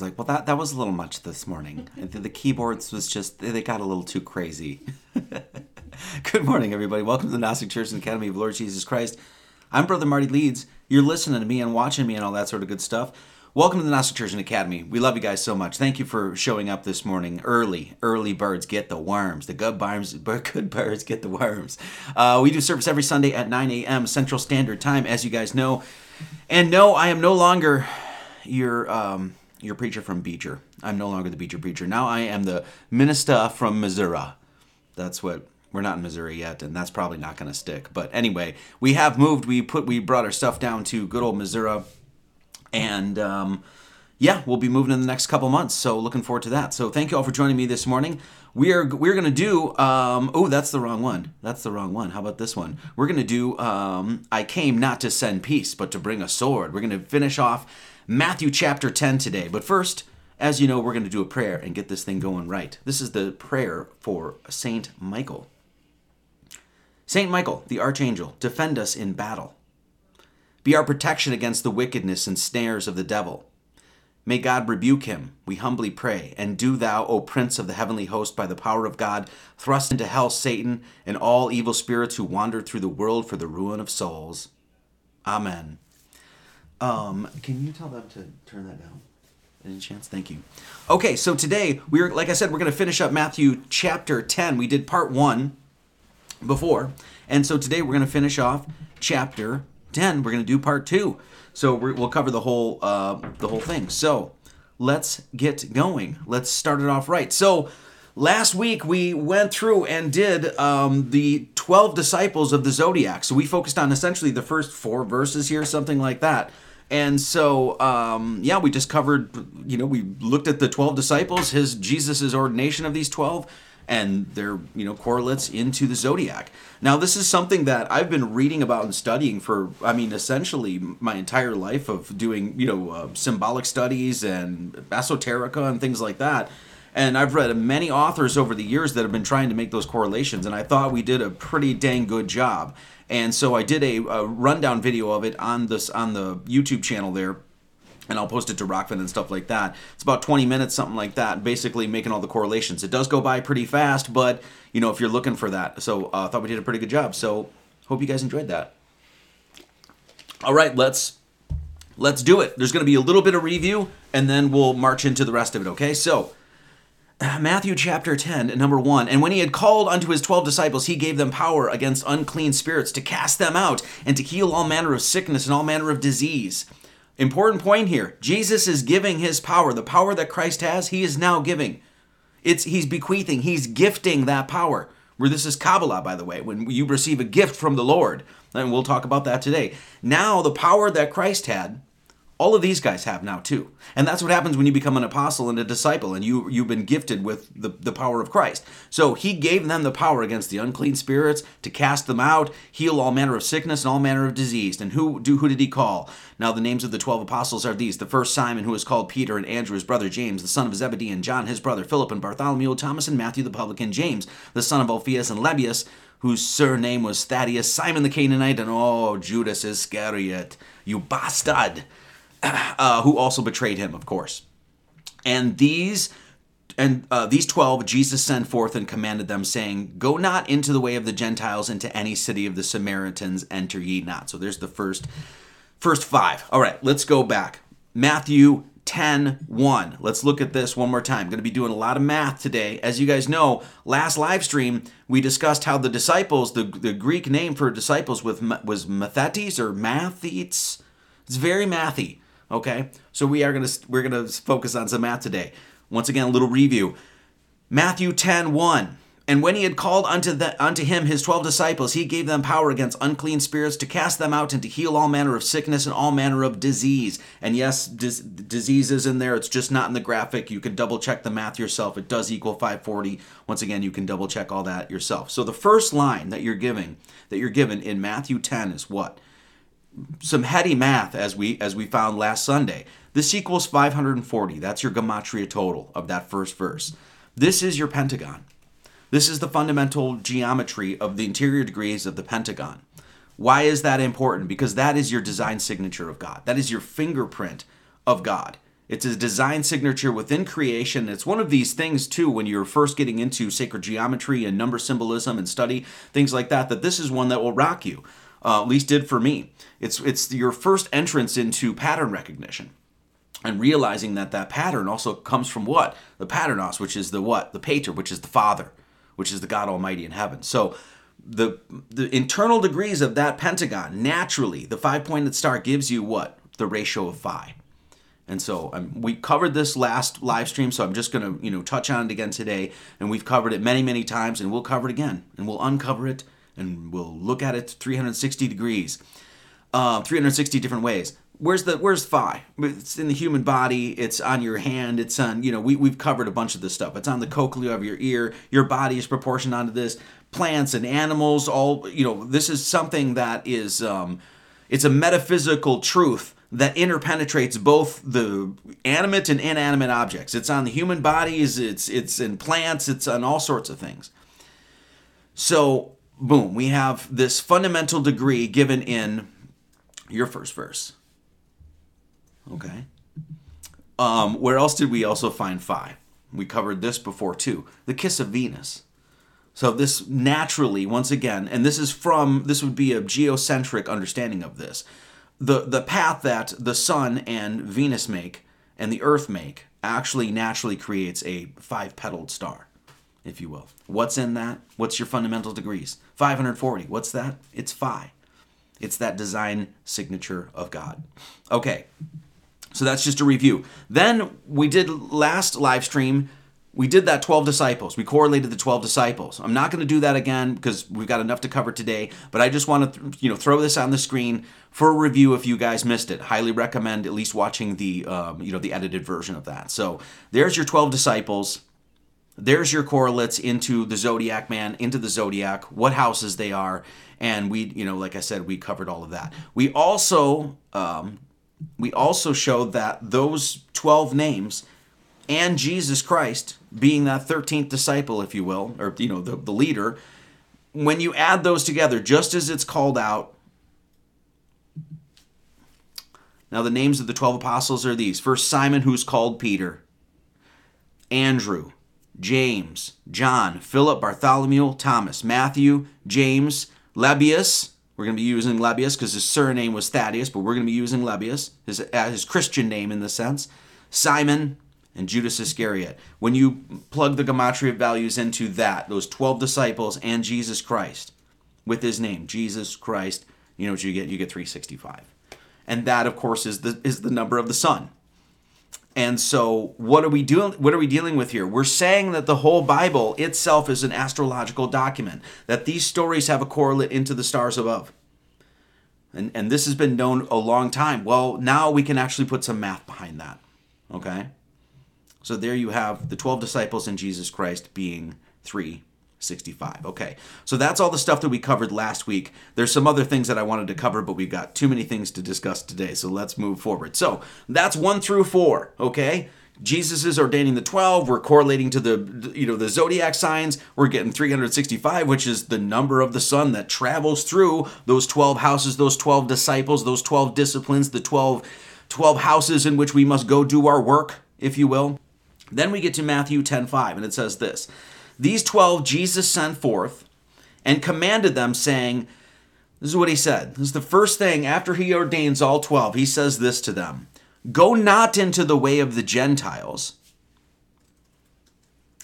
Like, well, that, that was a little much this morning. The, the keyboards was just, they got a little too crazy. Good morning, everybody. Welcome to the Gnostic Church and Academy of Lord Jesus Christ. I'm Brother Marty Leeds. You're listening to me and watching me and all that sort of good stuff. Welcome to the Gnostic Church and Academy. We love you guys so much. Thank you for showing up this morning early. Early birds get the worms. The good birds, good birds get the worms. Uh, we do service every Sunday at 9 a.m. Central Standard Time, as you guys know. And no, I am no longer your um, your preacher from Beecher. I'm no longer the Beecher preacher. Now I am the minister from Missouri. That's what we're not in Missouri yet, and that's probably not going to stick. But anyway, we have moved. We put we brought our stuff down to good old Missouri, and um, yeah, we'll be moving in the next couple months. So looking forward to that. So thank you all for joining me this morning. We are we're gonna do. Um, oh, that's the wrong one. That's the wrong one. How about this one? We're gonna do. Um, I came not to send peace, but to bring a sword. We're gonna finish off Matthew chapter 10 today. But first, as you know, we're going to do a prayer and get this thing going right. This is the prayer for Saint Michael. Saint Michael, the archangel, defend us in battle. Be our protection against the wickedness and snares of the devil. May God rebuke him, we humbly pray, and do thou, O Prince of the heavenly host, by the power of God, thrust into hell Satan and all evil spirits who wander through the world for the ruin of souls. Amen. Um, can you tell them to turn that down? Any chance? Thank you. Okay, so today we're like I said, we're going to finish up Matthew chapter 10. We did part 1 before. And so today we're going to finish off chapter 10. We're going to do part 2. So we will cover the whole uh, the whole thing. So, let's get going. Let's start it off right. So, last week we went through and did um, the 12 disciples of the zodiac so we focused on essentially the first four verses here something like that and so, um, yeah, we just covered, you know, we looked at the 12 disciples, his Jesus's ordination of these 12, and their, you know, correlates into the zodiac. Now, this is something that I've been reading about and studying for, I mean, essentially my entire life of doing, you know, uh, symbolic studies and esoterica and things like that. And I've read many authors over the years that have been trying to make those correlations, and I thought we did a pretty dang good job. And so I did a, a rundown video of it on this on the YouTube channel there and I'll post it to Rokfin and stuff like that. It's about 20 minutes, something like that, basically making all the correlations. It does go by pretty fast, but you know if you're looking for that, so uh, I thought we did a pretty good job. So hope you guys enjoyed that. All right, let's let's do it. There's going to be a little bit of review, and then we'll march into the rest of it. Okay, so Matthew chapter 10, number 1. And when he had called unto his twelve disciples, he gave them power against unclean spirits to cast them out and to heal all manner of sickness and all manner of disease. Important point here Jesus is giving his power. The power that Christ has, he is now giving. It's He's bequeathing, he's gifting that power. Where this is Kabbalah, by the way, when you receive a gift from the Lord. And we'll talk about that today. Now, the power that Christ had, all of these guys have now too. And that's what happens when you become an apostle and a disciple and you you've been gifted with the, the power of Christ. So he gave them the power against the unclean spirits to cast them out, heal all manner of sickness and all manner of disease. And who do who did he call? Now the names of the twelve apostles are these: the first Simon, who is called Peter, and Andrew his brother James, the son of Zebedee, and John his brother Philip, and Bartholomew, Thomas, and Matthew the publican, James, the son of Alphaeus, and Lebbaeus, whose surname was Thaddeus, Simon the Canaanite, and oh Judas Iscariot, you bastard uh, who also betrayed him, of course. And these and uh, these twelve Jesus sent forth and commanded them, saying, "Go not into the way of the Gentiles into any city of the Samaritans enter ye not." So there's the first first five. All right, let's go back. Matthew 10 1. Let's look at this one more time. going to be doing a lot of math today. As you guys know, last live stream, we discussed how the disciples, the, the Greek name for disciples with, was Mathetes or Mathetes. It's very mathy. Okay, so we are gonna we're gonna focus on some math today. Once again, a little review. Matthew 10 1. And when he had called unto, the, unto him his twelve disciples, he gave them power against unclean spirits to cast them out and to heal all manner of sickness and all manner of disease. And yes, dis- disease is in there. It's just not in the graphic. You can double check the math yourself. It does equal 540. Once again, you can double check all that yourself. So the first line that you're giving, that you're given in Matthew 10 is what? Some heady math as we as we found last Sunday. This equals 540. That's your gematria total of that first verse. This is your pentagon. This is the fundamental geometry of the interior degrees of the pentagon. Why is that important? Because that is your design signature of God. That is your fingerprint of God. It's a design signature within creation. It's one of these things, too, when you're first getting into sacred geometry and number symbolism and study, things like that, that this is one that will rock you. Uh, at least did for me. It's, it's your first entrance into pattern recognition and realizing that that pattern also comes from what? The paternos which is the what? The pater which is the father which is the god almighty in heaven. So the the internal degrees of that pentagon naturally the five pointed star gives you what? The ratio of phi. And so um, we covered this last live stream so i'm just going to you know touch on it again today. And we've covered it many many times and we'll cover it again and we'll uncover it and we'll look at it 360 degrees uh, 360 different ways. Where's the where's phi? It's in the human body it's on your hand it's on you know we, we've covered a bunch of this stuff. It's on the cochlea of your ear your body is proportioned onto this plants and animals all you know this is something that is um, it's a metaphysical truth that interpenetrates both the animate and inanimate objects. It's on the human bodies it's it's in plants it's on all sorts of things. So boom we have this fundamental degree given in your first verse Okay. Um, where else did we also find phi? We covered this before too. The kiss of Venus. So this naturally, once again, and this is from this would be a geocentric understanding of this. The the path that the sun and Venus make and the earth make actually naturally creates a five-petaled star, if you will. What's in that? What's your fundamental degrees? 540. What's that? It's phi. It's that design signature of God. Okay. So that's just a review. Then we did last live stream, we did that 12 disciples. We correlated the 12 disciples. I'm not going to do that again because we've got enough to cover today, but I just want to you know throw this on the screen for a review if you guys missed it. Highly recommend at least watching the um, you know the edited version of that. So, there's your 12 disciples. There's your correlates into the zodiac man, into the zodiac, what houses they are, and we, you know, like I said, we covered all of that. We also um, we also showed that those 12 names and Jesus Christ being that 13th disciple, if you will, or, you know, the, the leader, when you add those together, just as it's called out, now the names of the 12 apostles are these. First, Simon, who's called Peter, Andrew, James, John, Philip, Bartholomew, Thomas, Matthew, James, Lebbaeus, we're going to be using Lebbaeus because his surname was Thaddeus, but we're going to be using Lebbaeus, his, uh, his Christian name in the sense. Simon and Judas Iscariot. When you plug the gematria values into that, those 12 disciples and Jesus Christ with his name, Jesus Christ, you know what you get? You get 365. And that, of course, is the, is the number of the Son. And so what are we doing what are we dealing with here? We're saying that the whole Bible itself is an astrological document, that these stories have a correlate into the stars above. And and this has been known a long time. Well, now we can actually put some math behind that. Okay? So there you have the 12 disciples and Jesus Christ being 3 65. Okay, so that's all the stuff that we covered last week. There's some other things that I wanted to cover, but we've got too many things to discuss today, so let's move forward. So that's one through four, okay? Jesus is ordaining the 12. We're correlating to the you know the zodiac signs. We're getting 365, which is the number of the sun that travels through those 12 houses, those 12 disciples, those 12 disciplines, the 12 12 houses in which we must go do our work, if you will. Then we get to Matthew 10:5 and it says this. These 12 Jesus sent forth and commanded them, saying, This is what he said. This is the first thing after he ordains all 12. He says this to them Go not into the way of the Gentiles,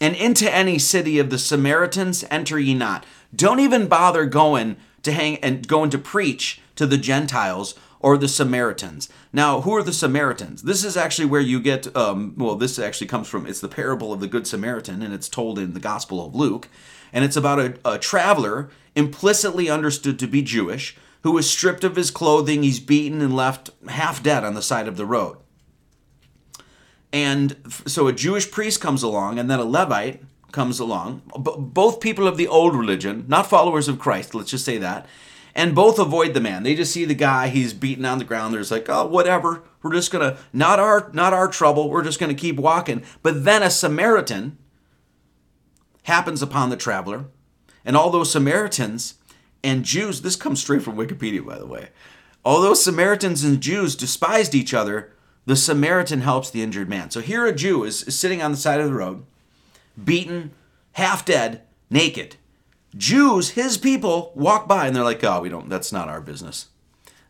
and into any city of the Samaritans enter ye not. Don't even bother going to hang and going to preach to the Gentiles or the Samaritans. Now, who are the Samaritans? This is actually where you get, um, well, this actually comes from, it's the parable of the Good Samaritan, and it's told in the Gospel of Luke. And it's about a, a traveler, implicitly understood to be Jewish, who is stripped of his clothing, he's beaten and left half dead on the side of the road. And so a Jewish priest comes along, and then a Levite comes along, both people of the old religion, not followers of Christ, let's just say that and both avoid the man. They just see the guy, he's beaten on the ground. There's like, oh, whatever. We're just gonna not our not our trouble. We're just gonna keep walking. But then a Samaritan happens upon the traveler, and all those Samaritans and Jews. This comes straight from Wikipedia, by the way. Although Samaritans and Jews despised each other the Samaritan helps the injured man. So here a Jew is, is sitting on the side of the road, beaten, half dead, naked. Jews, his people, walk by and they're like, oh, we don't, that's not our business.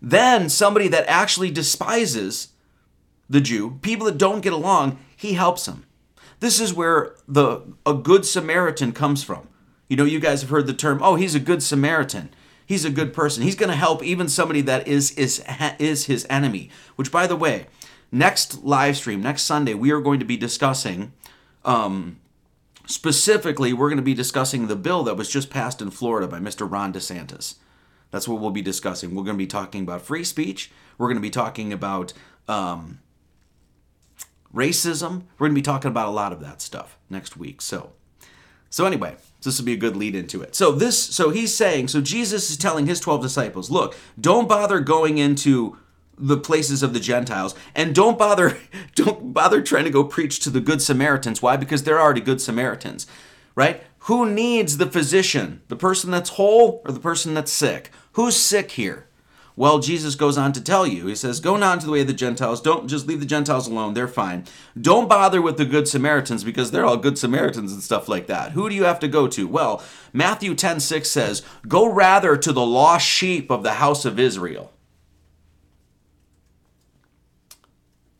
Then somebody that actually despises the Jew, people that don't get along, he helps them. This is where the a good Samaritan comes from. You know, you guys have heard the term, oh, he's a good Samaritan. He's a good person. He's going to help even somebody that is is is his enemy. Which by the way, next live stream, next Sunday, we are going to be discussing um, specifically, we're going to be discussing the bill that was just passed in Florida by Mr. Ron DeSantis. That's what we'll be discussing. We're going to be talking about free speech. We're going to be talking about um, racism. We're going to be talking about a lot of that stuff next week. So, so anyway, this will be a good lead into it. So this, so he's saying, so Jesus is telling his twelve disciples, look, don't bother going into the places of the Gentiles, and don't bother, don't bother trying to go preach to the good Samaritans. Why? Because they're already good Samaritans, right? Who needs the physician? The person that's whole or the person that's sick? Who's sick here? Well, Jesus goes on to tell you, he says, Go not into the way of the Gentiles. Don't just leave the Gentiles alone. They're fine. Don't bother with the Good Samaritans because they're all Good Samaritans and stuff like that. Who do you have to go to? Well, Matthew 10 6 says, Go rather to the lost sheep of the house of Israel.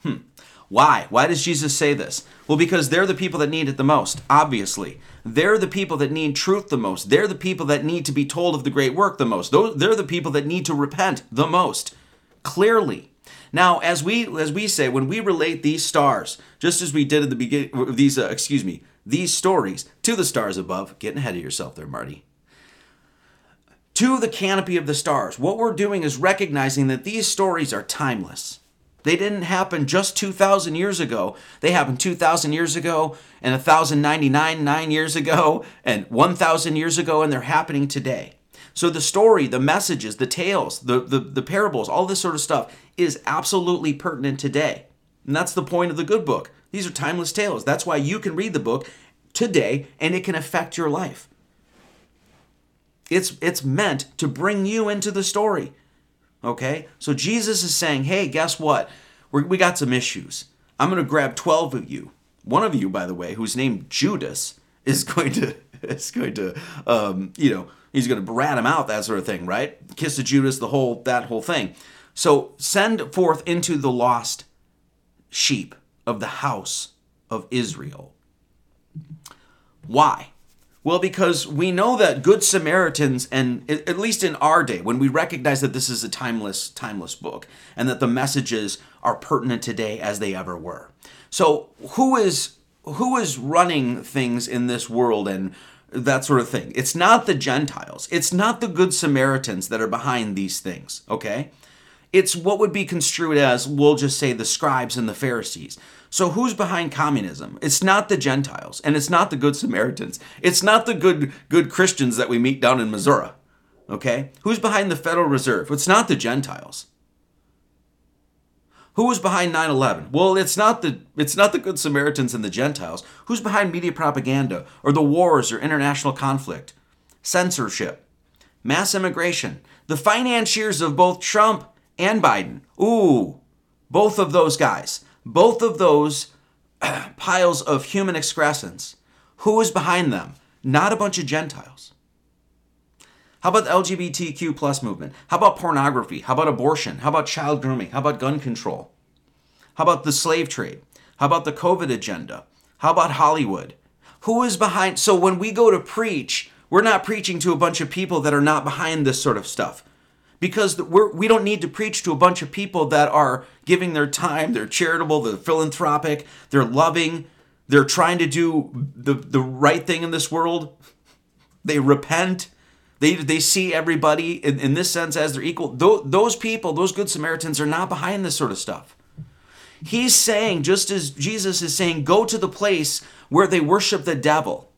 Hmm. Why? Why does Jesus say this? Well, because they're the people that need it the most, obviously. They're the people that need truth the most. They're the people that need to be told of the great work the most. They're the people that need to repent the most. Clearly. Now, as we as we say, when we relate these stars, just as we did at the beginning, these uh, excuse me, these stories to the stars above, getting ahead of yourself there, Marty. To the canopy of the stars, what we're doing is recognizing that these stories are timeless. They didn't happen just 2,000 years ago. They happened 2,000 years ago and 1,099 nine years ago and 1,000 years ago, and they're happening today. So the story, the messages, the tales, the, the, the parables, all this sort of stuff is absolutely pertinent today. And that's the point of the good book. These are timeless tales. That's why you can read the book today and it can affect your life. It's, it's meant to bring you into the story. Okay? So Jesus is saying, hey, guess what? We're, we got some issues. I'm going to grab 12 of you. One of you, by the way, who's named Judas, is going to, is going to, um, you know, he's going to rat him out, that sort of thing, right? Kiss of Judas, the whole, that whole thing. So send forth into the lost sheep of the house of Israel. Why? Well, because we know that good Samaritans, and at least in our day, when we recognize that this is a timeless, timeless book, and that the messages are pertinent today as they ever were. So, who is who is running things in this world and that sort of thing? It's not the Gentiles. It's not the good Samaritans that are behind these things. Okay, it's what would be construed as we'll just say the scribes and the Pharisees. So who's behind communism? It's not the Gentiles and it's not the good Samaritans. It's not the good good Christians that we meet down in Missouri. Okay? Who's behind the Federal Reserve? It's not the Gentiles. Who was behind 9/11? Well, it's not the it's not the good Samaritans and the Gentiles. Who's behind media propaganda or the wars or international conflict? Censorship, mass immigration, the financiers of both Trump and Biden. Ooh, both of those guys both of those piles of human excrescence, who is behind them? Not a bunch of Gentiles. How about the LGBTQ plus movement? How about pornography? How about abortion? How about child grooming? How about gun control? How about the slave trade? How about the COVID agenda? How about Hollywood? Who is behind? So when we go to preach, we're not preaching to a bunch of people that are not behind this sort of stuff because we're, we don't need to preach to a bunch of people that are giving their time, they're charitable, they're philanthropic, they're loving, they're trying to do the, the right thing in this world. They repent. They, they see everybody in, in this sense as their equal. Th- those people, those good Samaritans, are not behind this sort of stuff. He's saying, just as Jesus is saying, go to the place where they worship the devil.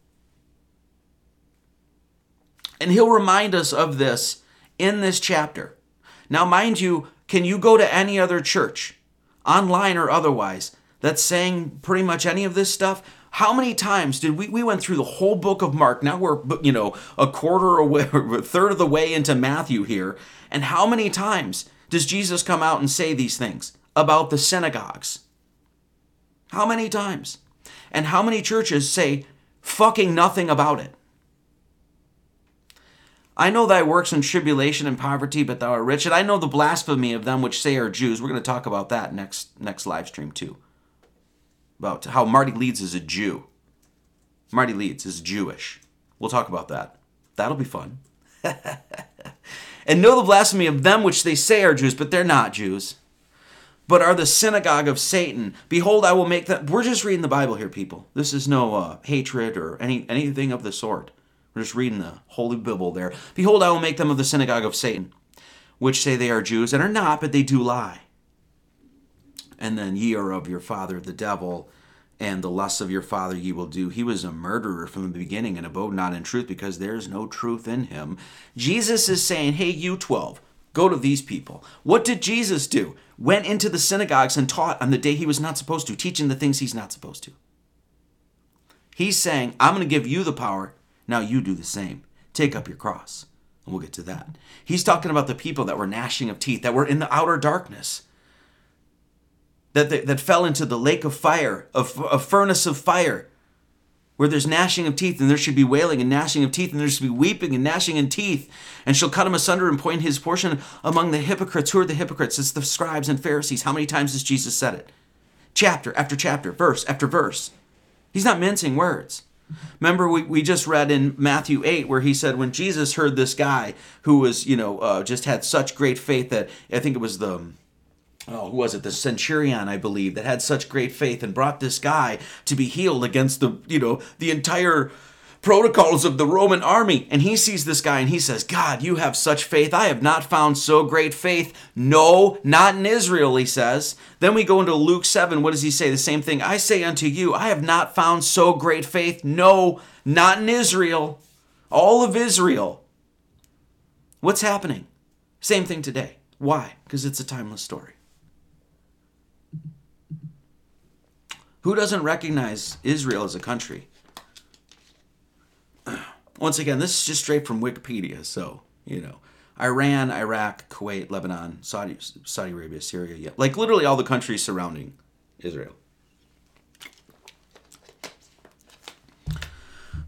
And he'll remind us of this in this chapter. Now, mind you, can you go to any other church, online or otherwise, that's saying pretty much any of this stuff? How many times did we we went through the whole book of Mark? Now we're you know a quarter away, a third of the way into Matthew here, and how many times does Jesus come out and say these things? about the synagogues? How many times? And how many churches say fucking nothing about it? I know thy works in tribulation and poverty, but thou art rich. And I know the blasphemy of them which say are Jews. We're going to talk about that next next live stream too. About how Marty Leeds is a Jew. Marty Leeds is Jewish. We'll talk about that. That'll be fun. and know the blasphemy of them which they say are Jews, but they're not Jews, but are the synagogue of Satan. Behold, I will make that. We're just reading the Bible here, people. This is no uh, hatred or any anything of the sort. We're just reading the Holy Bible there. Behold, I will make them of the synagogue of Satan, which say they are Jews and are not, but they do lie. And then ye are of your father the devil, and the lusts of your father ye will do. He was a murderer from the beginning and abode not in truth because there is no truth in him. Jesus is saying, Hey, you 12, go to these people. What did Jesus do? Went into the synagogues and taught on the day he was not supposed to, teaching the things he's not supposed to. He's saying, I'm going to give you the power now you do the same. Take up your cross. And we'll get to that. He's talking about the people that were gnashing of teeth, that were in the outer darkness, that, they, that fell into the lake of fire, a, a furnace of fire, where there's gnashing of teeth, and there should be wailing and gnashing of teeth, and there should be weeping and gnashing of teeth. And shall cut him asunder and point his portion among the hypocrites. Who are the hypocrites? It's the scribes and Pharisees. How many times has Jesus said it? Chapter after chapter, verse after verse. He's not mincing words. Remember, we, we just read in Matthew 8 where he said, when Jesus heard this guy who was, you know, uh, just had such great faith that I think it was the, oh, who was it? The centurion, I believe, that had such great faith and brought this guy to be healed against the, you know, the entire protocols of the Roman army. And he sees this guy and he says, God, you have such faith. I have not found so great faith. No, not in Israel, he says. Then we go into Luke 7. What does he say? The same thing. I say unto you, I have not found so great faith. No, not in Israel. All of Israel. What's happening? Same thing today. Why? Because it's a timeless story. Who doesn't recognize Israel as a country? Once again, this is just straight from Wikipedia. So, you know, Iran, Iraq, Kuwait, Lebanon, Saudi, Saudi Arabia, Syria, yeah. Like literally all the countries surrounding Israel.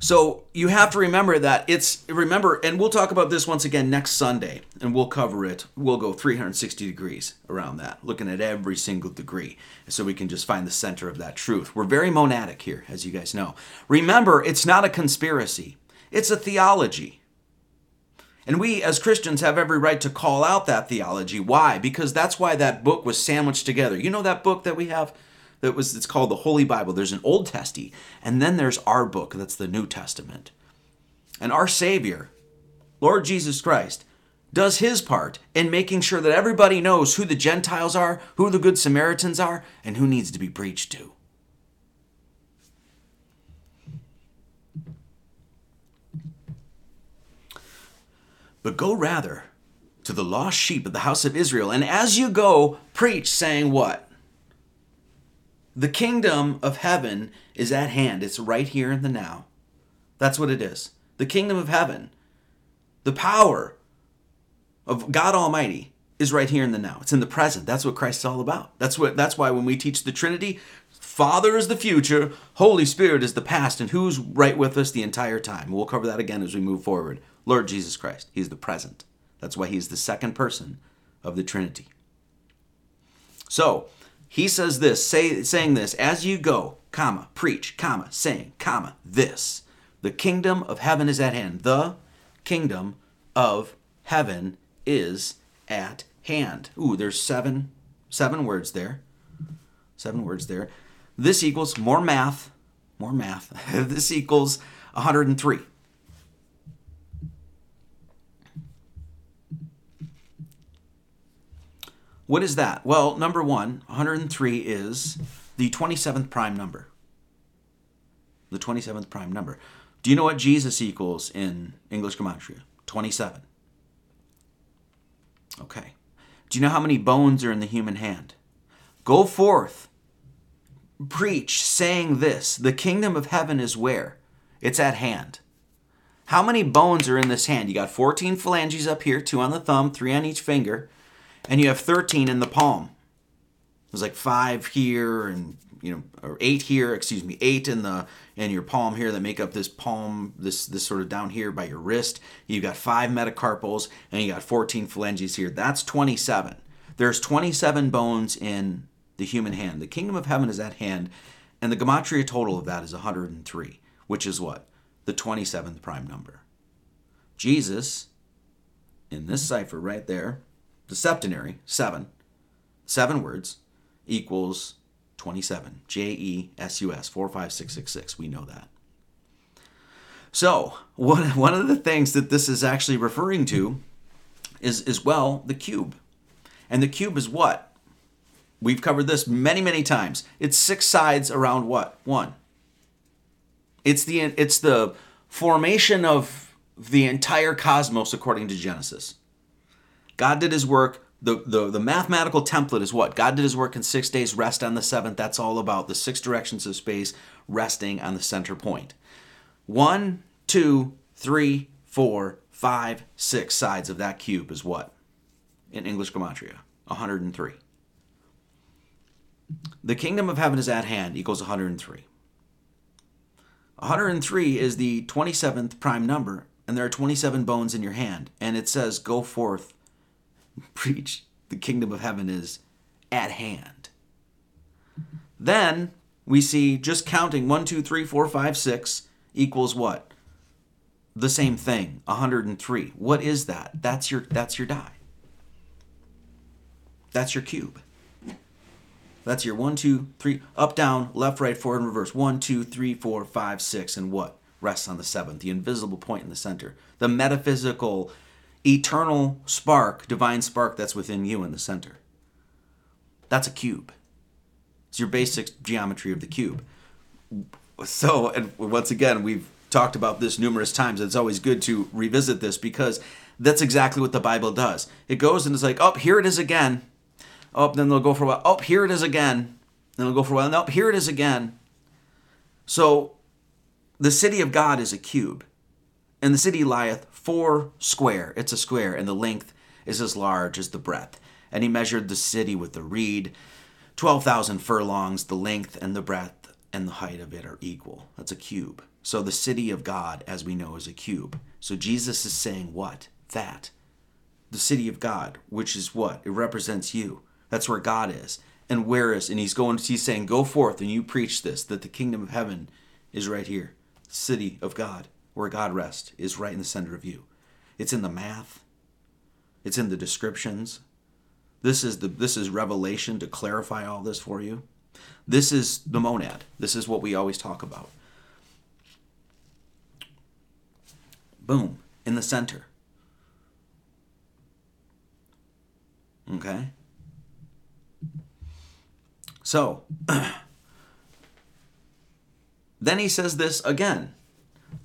So you have to remember that it's remember, and we'll talk about this once again next Sunday, and we'll cover it. We'll go 360 degrees around that, looking at every single degree, so we can just find the center of that truth. We're very monadic here, as you guys know. Remember, it's not a conspiracy. It's a theology. And we as Christians have every right to call out that theology. Why? Because that's why that book was sandwiched together. You know that book that we have that was it's called the Holy Bible. There's an Old Testy, and then there's our book that's the New Testament. And our Savior, Lord Jesus Christ, does his part in making sure that everybody knows who the Gentiles are, who the Good Samaritans are, and who needs to be preached to. But go rather to the lost sheep of the house of Israel. And as you go, preach, saying, What? The kingdom of heaven is at hand. It's right here in the now. That's what it is. The kingdom of heaven, the power of God Almighty is right here in the now. It's in the present. That's what Christ's all about. That's what that's why when we teach the Trinity, Father is the future, Holy Spirit is the past, and who's right with us the entire time. We'll cover that again as we move forward. Lord Jesus Christ. He's the present. That's why he's the second person of the Trinity. So he says this, say, saying this, as you go, comma, preach, comma, saying, comma, this. The kingdom of heaven is at hand. The kingdom of heaven is at hand. Ooh, there's seven, seven words there. Seven words there. This equals more math, more math. this equals 103. What is that? Well, number one, 103 is the 27th prime number. The 27th prime number. Do you know what Jesus equals in English Gematria? 27. Okay. Do you know how many bones are in the human hand? Go forth, preach, saying this The kingdom of heaven is where? It's at hand. How many bones are in this hand? You got 14 phalanges up here, two on the thumb, three on each finger and you have 13 in the palm. There's like five here and you know, or eight here, excuse me, eight in the in your palm here that make up this palm, this this sort of down here by your wrist. You've got five metacarpals and you got 14 phalanges here. That's 27. There's 27 bones in the human hand. The kingdom of heaven is at hand, and the gematria total of that is 103, which is what? The 27th prime number. Jesus, in this cipher right there, the septenary, seven, seven words, equals 27. J E S U S 45666. We know that. So, one, one of the things that this is actually referring to is, is, well, the cube. And the cube is what? We've covered this many, many times. It's six sides around what? One. It's the it's the formation of the entire cosmos according to Genesis. God did his work the, the, the mathematical template is what? God did his work in six days, rest on the seventh. That's all about the six directions of space resting on the center point. One, two, three, four, five, six sides of that cube is what? In English Gematria, 103. The kingdom of heaven is at hand equals 103. 103 is the 27th prime number, and there are 27 bones in your hand, and it says, Go forth preach the kingdom of heaven is at hand. Then we see just counting one, two, three, four, five, six equals what? The same thing, 103. What is that? That's your that's your die. That's your cube. That's your one, two, three, up, down, left, right, forward, and reverse. One, two, three, four, five, six, and what? Rests on the seventh, the invisible point in the center. The metaphysical eternal spark, divine spark that's within you in the center. That's a cube. It's your basic geometry of the cube. So, and once again, we've talked about this numerous times. It's always good to revisit this because that's exactly what the Bible does. It goes and it's like, oh, here it is again. Oh, then they'll go for a while. Oh, here it is again. Then they'll go for a while. No, here it is again. So, the city of God is a cube, and the city lieth four square. It's a square, and the length is as large as the breadth. And he measured the city with the reed. 12,000 furlongs, the length and the breadth and the height of it are equal. That's a cube. So the city of God, as we know, is a cube. So Jesus is saying what? That. The city of God, which is what? It represents you. That's where God is. And where is, and he's going, he's saying, go forth and you preach this, that the kingdom of heaven is right here. City of God where God rests is right in the center of you. It's in the math. It's in the descriptions. This is the this is revelation to clarify all this for you. This is the monad. This is what we always talk about. Boom, in the center. Okay? So, then he says this again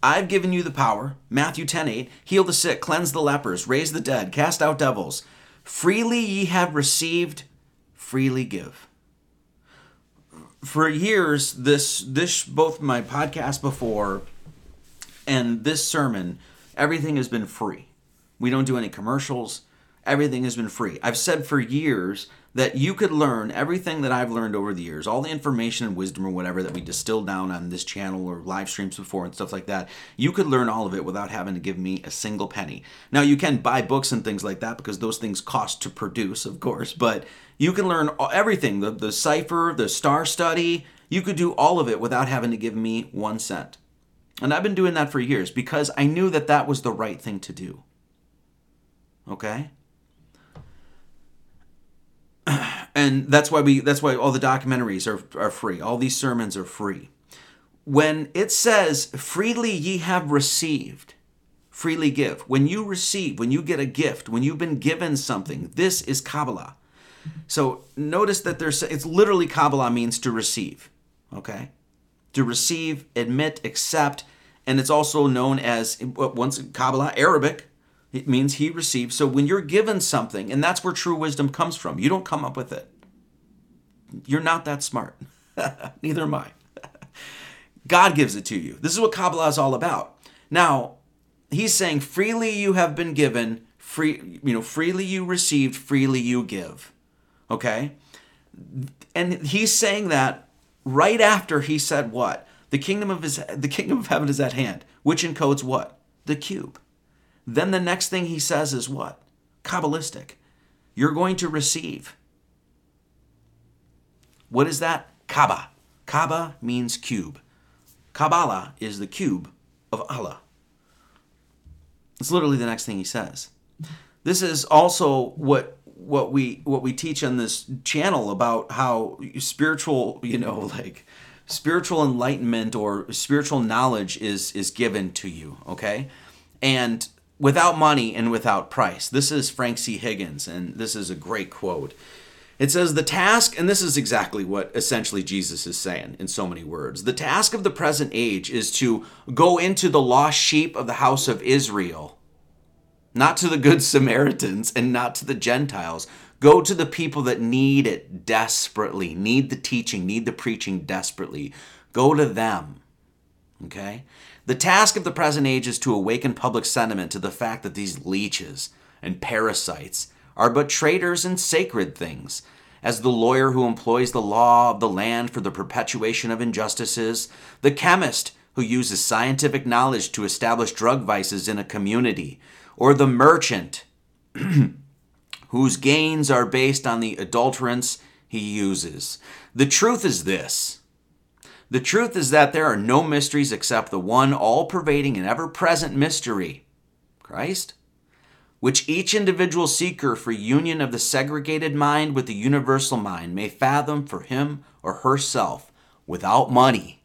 I've given you the power, Matthew 10 8, heal the sick, cleanse the lepers, raise the dead, cast out devils. Freely ye have received, freely give. For years, this this both my podcast before and this sermon, everything has been free. We don't do any commercials. Everything has been free. I've said for years that you could learn everything that I've learned over the years, all the information and wisdom or whatever that we distilled down on this channel or live streams before and stuff like that. You could learn all of it without having to give me a single penny. Now, you can buy books and things like that because those things cost to produce, of course, but you can learn everything the, the cipher, the star study. You could do all of it without having to give me one cent. And I've been doing that for years because I knew that that was the right thing to do. Okay? and that's why we that's why all the documentaries are, are free. All these sermons are free. When it says freely ye have received freely give. When you receive when you get a gift when you've been given something this is kabbalah. So notice that there's it's literally kabbalah means to receive okay? To receive admit accept and it's also known as once kabbalah arabic it means he receives. So when you're given something, and that's where true wisdom comes from, you don't come up with it. You're not that smart. Neither am I. God gives it to you. This is what Kabbalah is all about. Now, he's saying, freely you have been given, free, you know, freely you received, freely you give. Okay? And he's saying that right after he said what? The kingdom of his the kingdom of heaven is at hand, which encodes what? The cube. Then the next thing he says is what? Kabbalistic. You're going to receive. What is that? Kaaba. Kaaba means cube. Kabbalah is the cube of Allah. It's literally the next thing he says. This is also what what we what we teach on this channel about how spiritual, you know, like spiritual enlightenment or spiritual knowledge is is given to you, okay? And without money and without price. This is Frank C. Higgins and this is a great quote. It says the task, and this is exactly what essentially Jesus is saying in so many words. The task of the present age is to go into the lost sheep of the house of Israel, not to the good Samaritans and not to the Gentiles. Go to the people that need it desperately, need the teaching, need the preaching desperately. Go to them. Okay? The task of the present age is to awaken public sentiment to the fact that these leeches and parasites are but traitors in sacred things. As the lawyer who employs the law of the land for the perpetuation of injustices, the chemist who uses scientific knowledge to establish drug vices in a community, or the merchant whose gains are based on the adulterants he uses. The truth is this. The truth is that there are no mysteries except the one all pervading and ever present mystery Christ which each individual seeker for union of the segregated mind with the universal mind may fathom for him or herself without money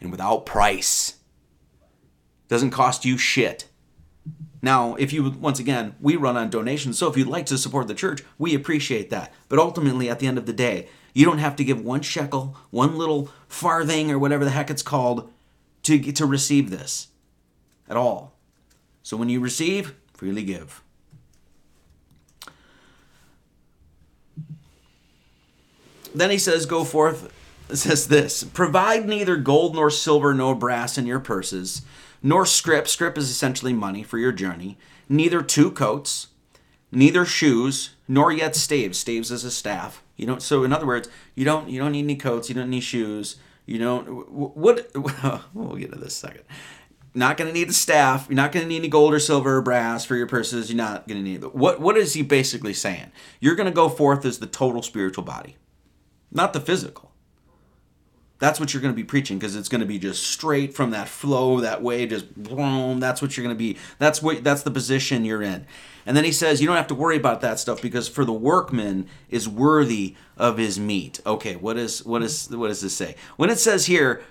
and without price. Doesn't cost you shit. Now, if you, once again, we run on donations, so if you'd like to support the church, we appreciate that. But ultimately, at the end of the day, you don't have to give one shekel, one little farthing, or whatever the heck it's called, to, to receive this at all. So when you receive, freely give. Then he says, Go forth, says this Provide neither gold nor silver nor brass in your purses, nor scrip. Scrip is essentially money for your journey, neither two coats, neither shoes, nor yet staves. Staves is a staff. You don't. So in other words, you don't. You don't need any coats. You don't need shoes. You don't. What? We'll get to this second not going to need the staff. You're not going to need any gold or silver or brass for your purses. You're not going to need. What What is he basically saying? You're going to go forth as the total spiritual body, not the physical. That's what you're going to be preaching because it's going to be just straight from that flow, that way, just boom. That's what you're going to be. That's what. That's the position you're in. And then he says, you don't have to worry about that stuff because for the workman is worthy of his meat. Okay, what is what is what does this say? When it says here,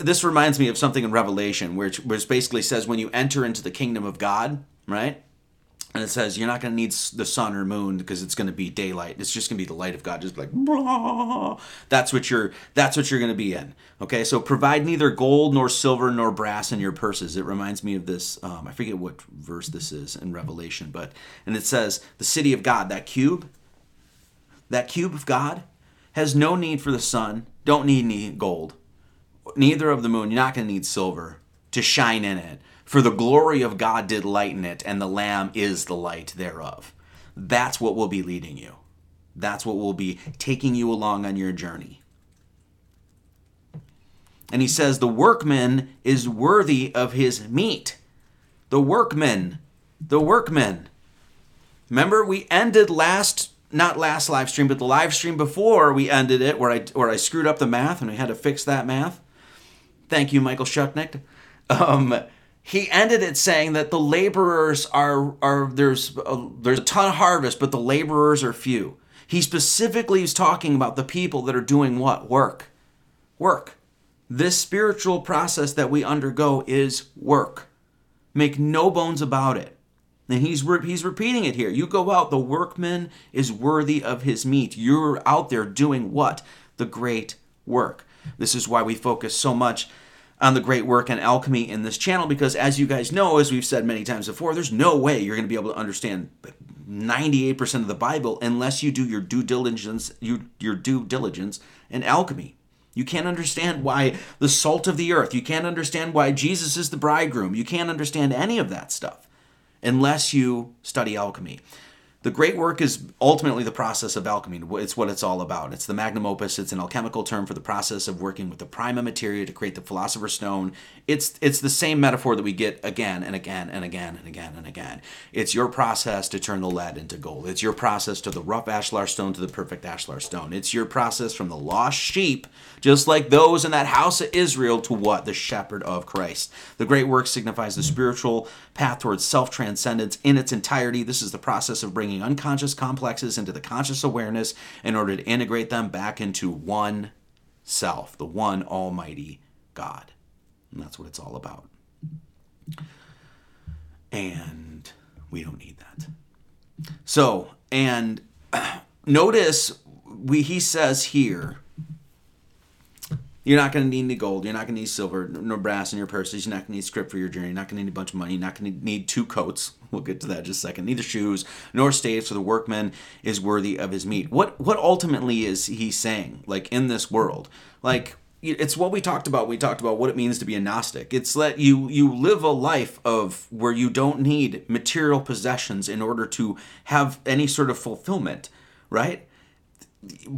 this reminds me of something in Revelation, which which basically says when you enter into the kingdom of God, right? And it says you're not going to need the sun or moon because it's going to be daylight. It's just going to be the light of god just like blah. that's what you're that's what you're going to be in. Okay so provide neither gold nor silver nor brass in your purses. It reminds me of this um, i forget what verse this is in revelation but and it says the city of god that cube that cube of god has no need for the sun don't need any gold neither of the moon. You're not going to need silver to shine in it for the glory of God did lighten it, and the Lamb is the light thereof. That's what will be leading you. That's what will be taking you along on your journey. And he says, The workman is worthy of his meat. The workman. The workman. Remember, we ended last, not last live stream, but the live stream before we ended it, where I, where I screwed up the math and we had to fix that math. Thank you, Michael Shucknick. Um, he ended it saying that the laborers are are there's a, there's a ton of harvest, but the laborers are few. He specifically is talking about the people that are doing what work, work. This spiritual process that we undergo is work. Make no bones about it. And he's re- he's repeating it here. You go out, the workman is worthy of his meat. You're out there doing what? The great work. This is why we focus so much on the great work and alchemy in this channel because as you guys know as we've said many times before there's no way you're going to be able to understand 98% of the bible unless you do your due diligence you, your due diligence in alchemy. You can't understand why the salt of the earth you can't understand why jesus is the bridegroom you can't understand any of that stuff unless you study alchemy The great work is ultimately the process of alchemy. It's what it's all about. It's the magnum opus. It's an alchemical term for the process of working with the prima materia to create the philosopher's stone. It's it's the same metaphor that we get again and again and again and again and again. It's your process to turn the lead into gold. It's your process to the rough ashlar stone to the perfect ashlar stone. It's your process from the lost sheep, just like those in that house of Israel, to what the shepherd of Christ. The great work signifies the spiritual path towards self transcendence in its entirety. This is the process of bringing unconscious complexes into the conscious awareness in order to integrate them back into one self, the one almighty God. And that's what it's all about. And we don't need that. So, and notice we he says here you're not going to need any gold. You're not going to need silver nor brass in your purses. You're not going to need script for your journey. You're not going to need a bunch of money. You're not going to need two coats. We'll get to that in just a second. Neither shoes nor staves, for the workman is worthy of his meat. What what ultimately is he saying? Like in this world, like it's what we talked about. We talked about what it means to be a Gnostic. It's that you you live a life of where you don't need material possessions in order to have any sort of fulfillment, right?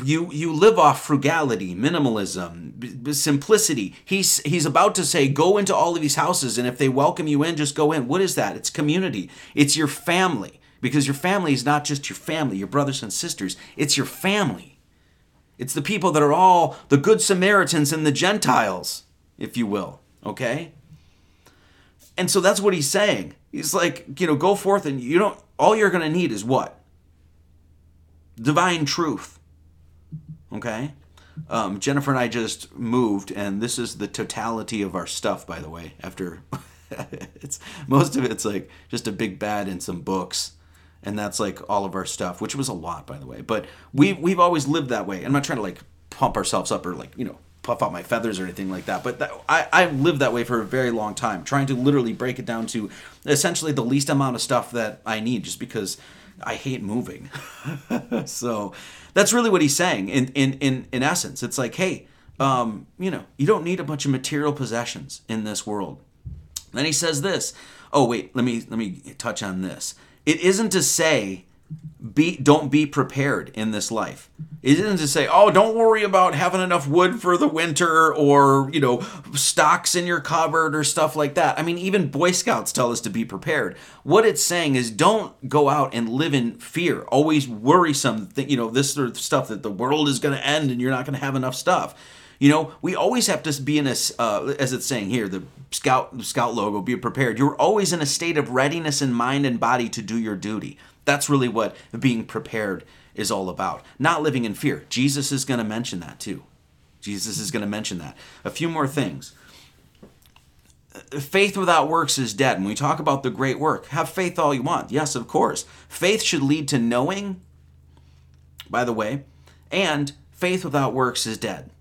You you live off frugality, minimalism, b- simplicity. He's he's about to say, go into all of these houses, and if they welcome you in, just go in. What is that? It's community. It's your family, because your family is not just your family, your brothers and sisters. It's your family. It's the people that are all the good Samaritans and the Gentiles, if you will. Okay. And so that's what he's saying. He's like, you know, go forth and you don't. All you're going to need is what? Divine truth Okay? Um, Jennifer and I just moved, and this is the totality of our stuff, by the way. After it's most of it's like just a big bed and some books, and that's like all of our stuff, which was a lot, by the way. But we we've always lived that way. I'm not trying to like pump ourselves up or like you know puff out my feathers or anything like that. But that, I I lived that way for a very long time, trying to literally break it down to essentially the least amount of stuff that I need, just because I hate moving. so that's really what he's saying. In in in in essence, it's like, hey, um, you know, you don't need a bunch of material possessions in this world. Then he says this. Oh wait, let me let me touch on this. It isn't to say be don't be prepared in this life. It isn't to say, oh, don't worry about having enough wood for the winter or, you know, stocks in your cupboard or stuff like that. I mean, even Boy Scouts tell us to be prepared. What it's saying is don't go out and live in fear, always worrisome, you know, this sort of stuff that the world is going to end and you're not going to have enough stuff. You know, we always have to be in a, uh, as it's saying here, the scout the scout logo, be prepared. You're always in a state of readiness in mind and body to do your duty. That's really what being prepared is all about. Not living in fear. Jesus is going to mention that too. Jesus is going to mention that. A few more things. Faith without works is dead. When we talk about the great work, have faith all you want. Yes, of course. Faith should lead to knowing, by the way, and faith without works is dead.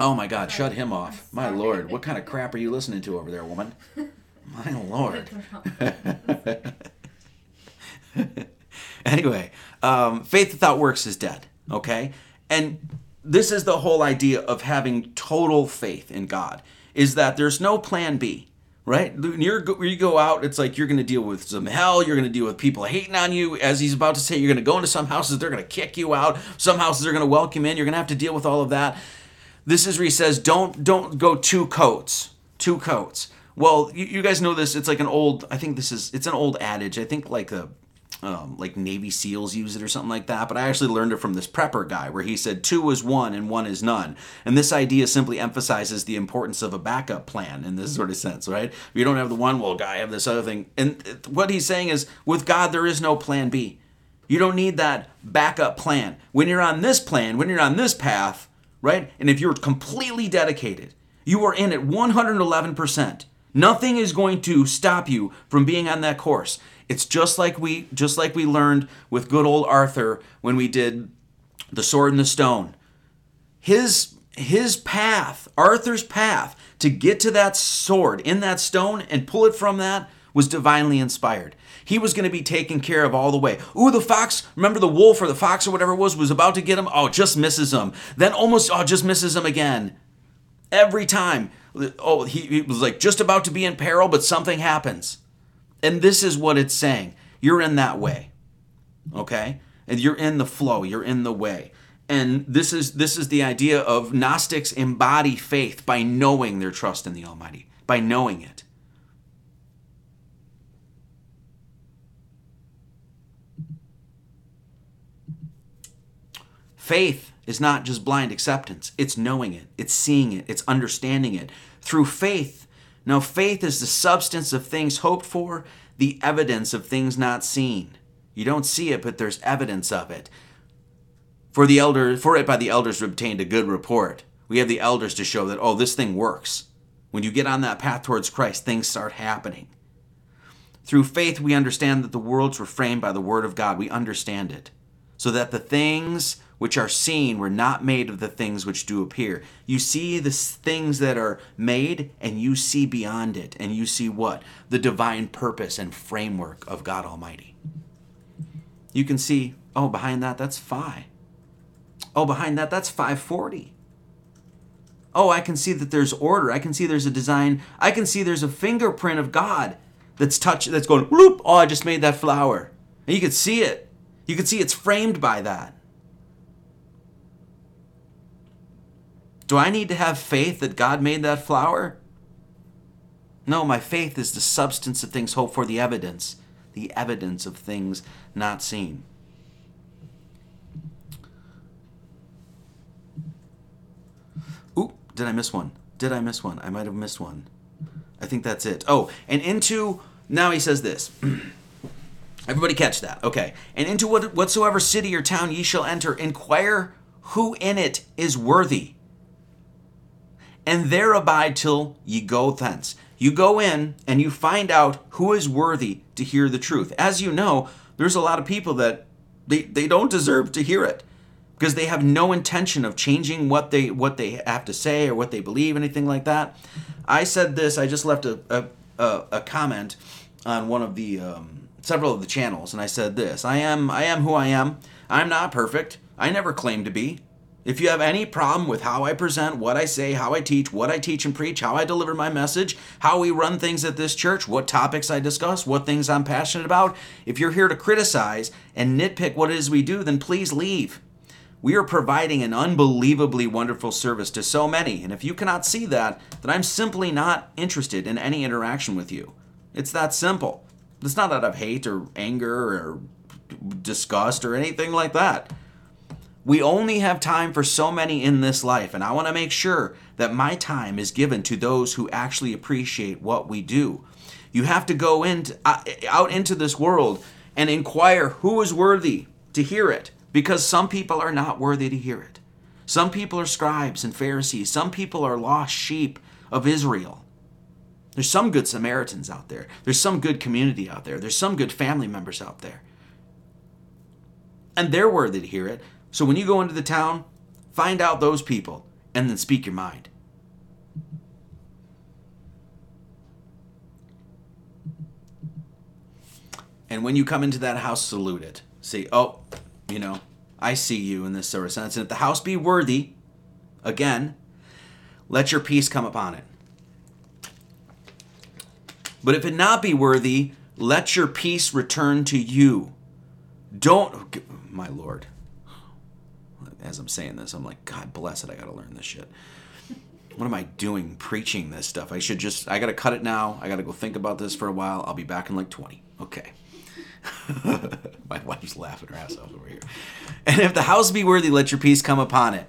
Oh my God, shut him off. My Lord, what kind of crap are you listening to over there, woman? My Lord. anyway, um, faith without works is dead. Okay, and this is the whole idea of having total faith in God. Is that there's no plan B right? You're you go out, it's like you're going to deal with some hell. You're going to deal with people hating on you. As he's about to say, you're going to go into some houses, they're going to kick you out. Some houses are going to welcome in. You're going to have to deal with all of that. This is where he says, don't don't go two coats, two coats. Well, you, you guys know this. It's like an old. I think this is. It's an old adage. I think like a um, like Navy SEALs use it or something like that. But I actually learned it from this prepper guy where he said two is one and one is none. And this idea simply emphasizes the importance of a backup plan in this sort of sense, right? If you don't have the one, well, guy, have this other thing. And what he's saying is with God, there is no plan B. You don't need that backup plan. When you're on this plan, when you're on this path, right? And if you're completely dedicated, you are in at 111%. Nothing is going to stop you from being on that course. It's just like we just like we learned with good old Arthur when we did the sword and the stone. His his path, Arthur's path to get to that sword in that stone and pull it from that was divinely inspired. He was going to be taken care of all the way. Ooh, the fox, remember the wolf or the fox or whatever it was, was about to get him. Oh, just misses him. Then almost, oh, just misses him again. Every time. Oh, he, he was like just about to be in peril, but something happens. And this is what it's saying. You're in that way. Okay? And you're in the flow, you're in the way. And this is this is the idea of Gnostics embody faith by knowing their trust in the Almighty, by knowing it. Faith is not just blind acceptance, it's knowing it, it's seeing it, it's understanding it. Through faith, now faith is the substance of things hoped for, the evidence of things not seen. You don't see it, but there's evidence of it. For the elder, for it by the elders obtained a good report. We have the elders to show that oh, this thing works. When you get on that path towards Christ, things start happening. Through faith, we understand that the worlds were framed by the word of God. We understand it, so that the things which are seen were not made of the things which do appear. You see the things that are made, and you see beyond it, and you see what? The divine purpose and framework of God Almighty. You can see, oh, behind that, that's phi. Oh, behind that, that's 540. Oh, I can see that there's order. I can see there's a design. I can see there's a fingerprint of God that's touch that's going whoop. Oh, I just made that flower. And you can see it. You can see it's framed by that. Do I need to have faith that God made that flower? No, my faith is the substance of things hoped for, the evidence, the evidence of things not seen. Ooh, did I miss one? Did I miss one? I might have missed one. I think that's it. Oh, and into now he says this. Everybody catch that. Okay. And into what, whatsoever city or town ye shall enter, inquire who in it is worthy. And there abide till ye go thence. You go in and you find out who is worthy to hear the truth. As you know, there's a lot of people that they, they don't deserve to hear it because they have no intention of changing what they what they have to say or what they believe, anything like that. I said this. I just left a a, a, a comment on one of the um, several of the channels, and I said this: I am I am who I am. I'm not perfect. I never claim to be. If you have any problem with how I present, what I say, how I teach, what I teach and preach, how I deliver my message, how we run things at this church, what topics I discuss, what things I'm passionate about, if you're here to criticize and nitpick what it is we do, then please leave. We are providing an unbelievably wonderful service to so many, and if you cannot see that, then I'm simply not interested in any interaction with you. It's that simple. It's not out of hate or anger or disgust or anything like that. We only have time for so many in this life, and I want to make sure that my time is given to those who actually appreciate what we do. You have to go into, uh, out into this world and inquire who is worthy to hear it, because some people are not worthy to hear it. Some people are scribes and Pharisees. Some people are lost sheep of Israel. There's some good Samaritans out there. There's some good community out there. There's some good family members out there. And they're worthy to hear it. So when you go into the town, find out those people and then speak your mind. And when you come into that house, salute it. Say, oh, you know, I see you in this sense. And if the house be worthy, again, let your peace come upon it. But if it not be worthy, let your peace return to you. Don't, my Lord, as I'm saying this, I'm like, God bless it, I gotta learn this shit. What am I doing preaching this stuff? I should just, I gotta cut it now. I gotta go think about this for a while. I'll be back in like 20. Okay. My wife's laughing her ass off over here. And if the house be worthy, let your peace come upon it.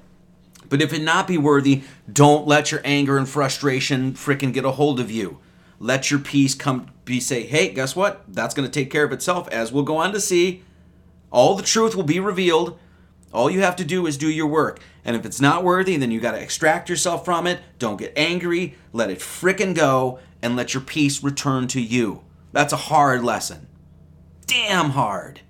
But if it not be worthy, don't let your anger and frustration fricking get a hold of you. Let your peace come be say, hey, guess what? That's going to take care of itself, as we'll go on to see. All the truth will be revealed. All you have to do is do your work. And if it's not worthy, then you got to extract yourself from it. Don't get angry. Let it frickin' go and let your peace return to you. That's a hard lesson. Damn hard.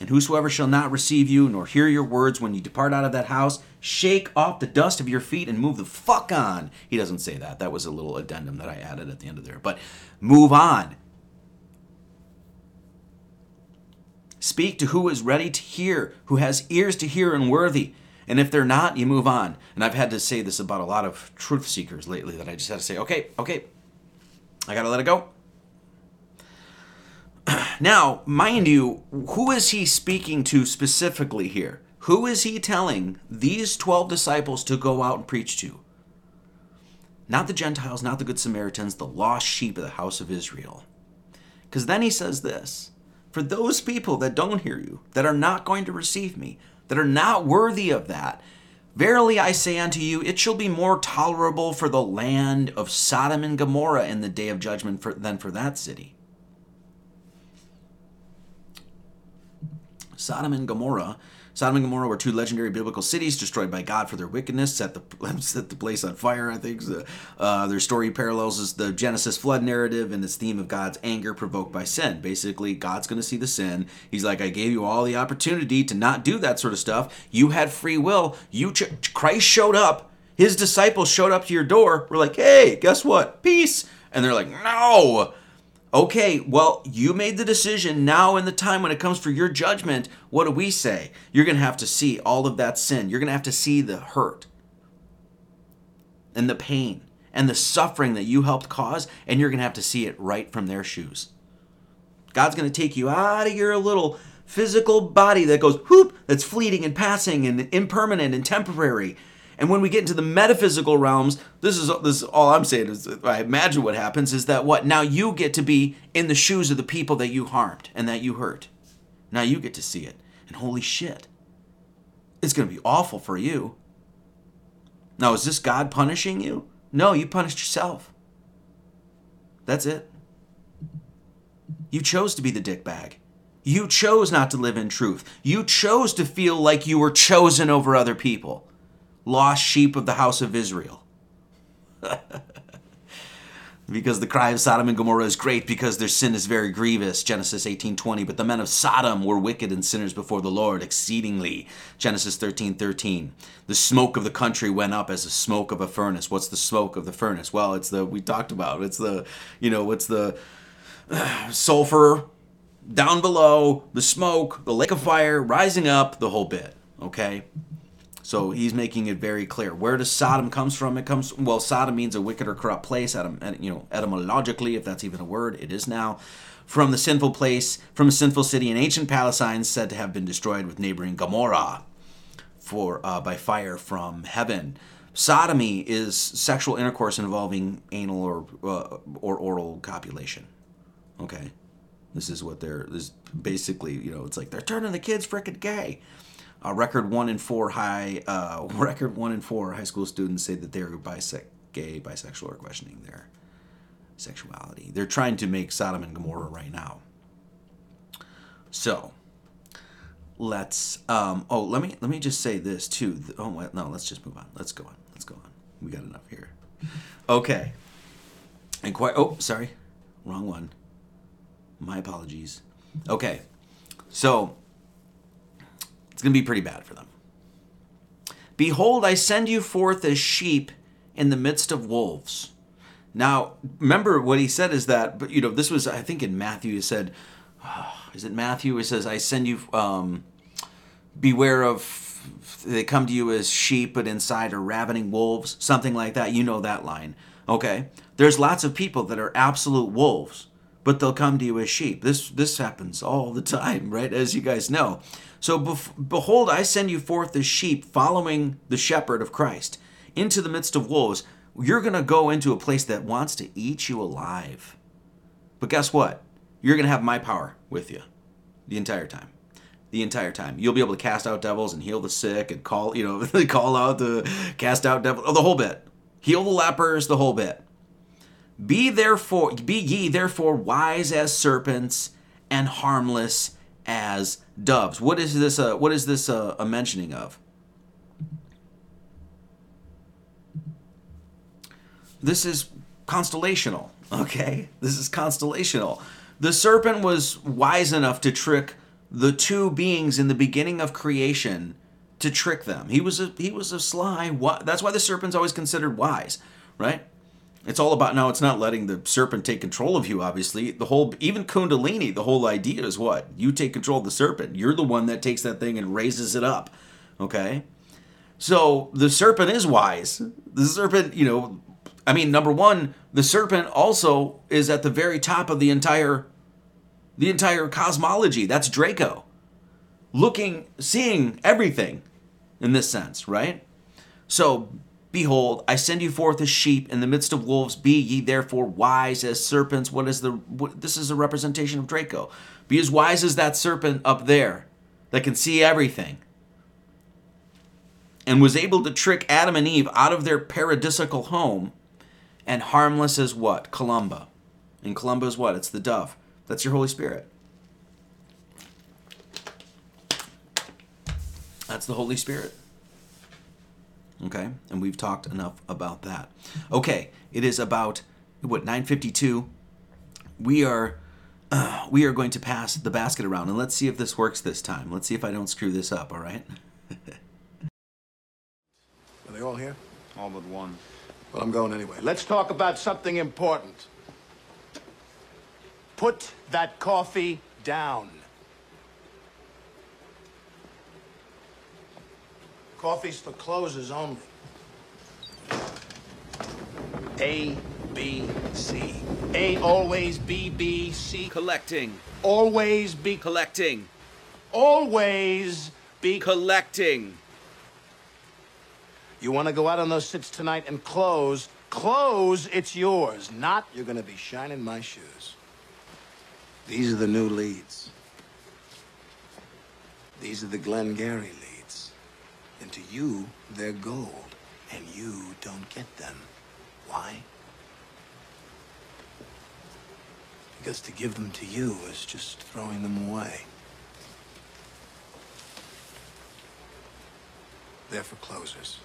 And whosoever shall not receive you nor hear your words when you depart out of that house, shake off the dust of your feet and move the fuck on. He doesn't say that. That was a little addendum that I added at the end of there. But move on. Speak to who is ready to hear, who has ears to hear and worthy. And if they're not, you move on. And I've had to say this about a lot of truth seekers lately that I just had to say, okay, okay, I got to let it go. Now, mind you, who is he speaking to specifically here? Who is he telling these 12 disciples to go out and preach to? Not the Gentiles, not the Good Samaritans, the lost sheep of the house of Israel. Because then he says this For those people that don't hear you, that are not going to receive me, that are not worthy of that, verily I say unto you, it shall be more tolerable for the land of Sodom and Gomorrah in the day of judgment for, than for that city. Sodom and Gomorrah Sodom and Gomorrah were two legendary biblical cities destroyed by God for their wickedness, set the set the place on fire. I think uh, their story parallels the Genesis flood narrative and its theme of God's anger provoked by sin. Basically, God's going to see the sin. He's like, I gave you all the opportunity to not do that sort of stuff. You had free will. You ch- Christ showed up. His disciples showed up to your door. We're like, hey, guess what? Peace. And they're like, no okay, well, you made the decision. Now, in the time when it comes for your judgment, what do we say? You're going to have to see all of that sin. You're going to have to see the hurt and the pain and the suffering that you helped cause, and you're going to have to see it right from their shoes. God's going to take you out of your little physical body that goes whoop, that's fleeting and passing and impermanent and temporary, and when we get into the metaphysical realms, this is this is all I'm saying is I imagine what happens is that what now you get to be in the shoes of the people that you harmed and that you hurt. Now you get to see it. And holy shit. It's going to be awful for you. Now is this God punishing you? No, you punished yourself. That's it. You chose to be the dick bag. You chose not to live in truth. You chose to feel like you were chosen over other people lost sheep of the house of Israel. because the cry of Sodom and Gomorrah is great because their sin is very grievous Genesis 18:20 but the men of Sodom were wicked and sinners before the Lord exceedingly. Genesis 13:13 the smoke of the country went up as the smoke of a furnace. What's the smoke of the furnace? Well it's the we talked about it's the you know what's the uh, sulfur down below the smoke the lake of fire rising up the whole bit okay so he's making it very clear. Where does Sodom comes from? It comes well. Sodom means a wicked or corrupt place. You know, etymologically, if that's even a word, it is now. From the sinful place, from a sinful city in ancient Palestine, said to have been destroyed with neighboring Gomorrah, for uh, by fire from heaven. Sodomy is sexual intercourse involving anal or uh, or oral copulation. Okay, this is what they're. This basically, you know, it's like they're turning the kids freaking gay. Uh, record one in four high uh, record one in four high school students say that they're bisexual, gay, bisexual, or questioning their sexuality. They're trying to make Sodom and Gomorrah right now. So let's um, oh let me let me just say this too. Oh well, no, let's just move on. Let's go on. Let's go on. We got enough here. Okay. And quite oh sorry, wrong one. My apologies. Okay. So it's going to be pretty bad for them. Behold, I send you forth as sheep in the midst of wolves. Now, remember what he said is that, but you know, this was, I think in Matthew, he said, oh, is it Matthew? He says, I send you, um, beware of, they come to you as sheep, but inside are ravening wolves, something like that. You know that line. Okay. There's lots of people that are absolute wolves, but they'll come to you as sheep. This, this happens all the time, right? As you guys know. So, behold, I send you forth as sheep following the shepherd of Christ into the midst of wolves. You're going to go into a place that wants to eat you alive. But guess what? You're going to have my power with you the entire time. The entire time. You'll be able to cast out devils and heal the sick and call, you know, call out the cast out devil, oh, the whole bit. Heal the lepers, the whole bit. Be therefore, be ye therefore wise as serpents and harmless as doves. What is this? Uh, what is this uh, a mentioning of? This is constellational. Okay, this is constellational. The serpent was wise enough to trick the two beings in the beginning of creation to trick them. He was a he was a sly. That's why the serpent's always considered wise, right? It's all about now. It's not letting the serpent take control of you. Obviously, the whole even Kundalini. The whole idea is what you take control of the serpent. You're the one that takes that thing and raises it up. Okay, so the serpent is wise. The serpent, you know, I mean, number one, the serpent also is at the very top of the entire the entire cosmology. That's Draco. Looking, seeing everything in this sense, right? So, behold, I send you forth as sheep in the midst of wolves. Be ye therefore wise as serpents. What is the, what, this is a representation of Draco. Be as wise as that serpent up there that can see everything and was able to trick Adam and Eve out of their paradisical home and harmless as what? Columba. And Columba is what? It's the dove. That's your Holy Spirit. That's the Holy Spirit. Okay? And we've talked enough about that. Okay, it is about what 952. We are uh, we are going to pass the basket around and let's see if this works this time. Let's see if I don't screw this up, all right? Are they all here? All but one. Well, I'm going anyway. Let's talk about something important. Put that coffee down. Coffee's for closers only. A, B, C. A always B, B, C. Collecting. Always be. Collecting. Always be. Collecting. You want to go out on those sits tonight and close? Close, it's yours. Not, you're going to be shining my shoes. These are the new leads. These are the Glengarry leads. And to you, they're gold. And you don't get them. Why? Because to give them to you is just throwing them away. They're for closers.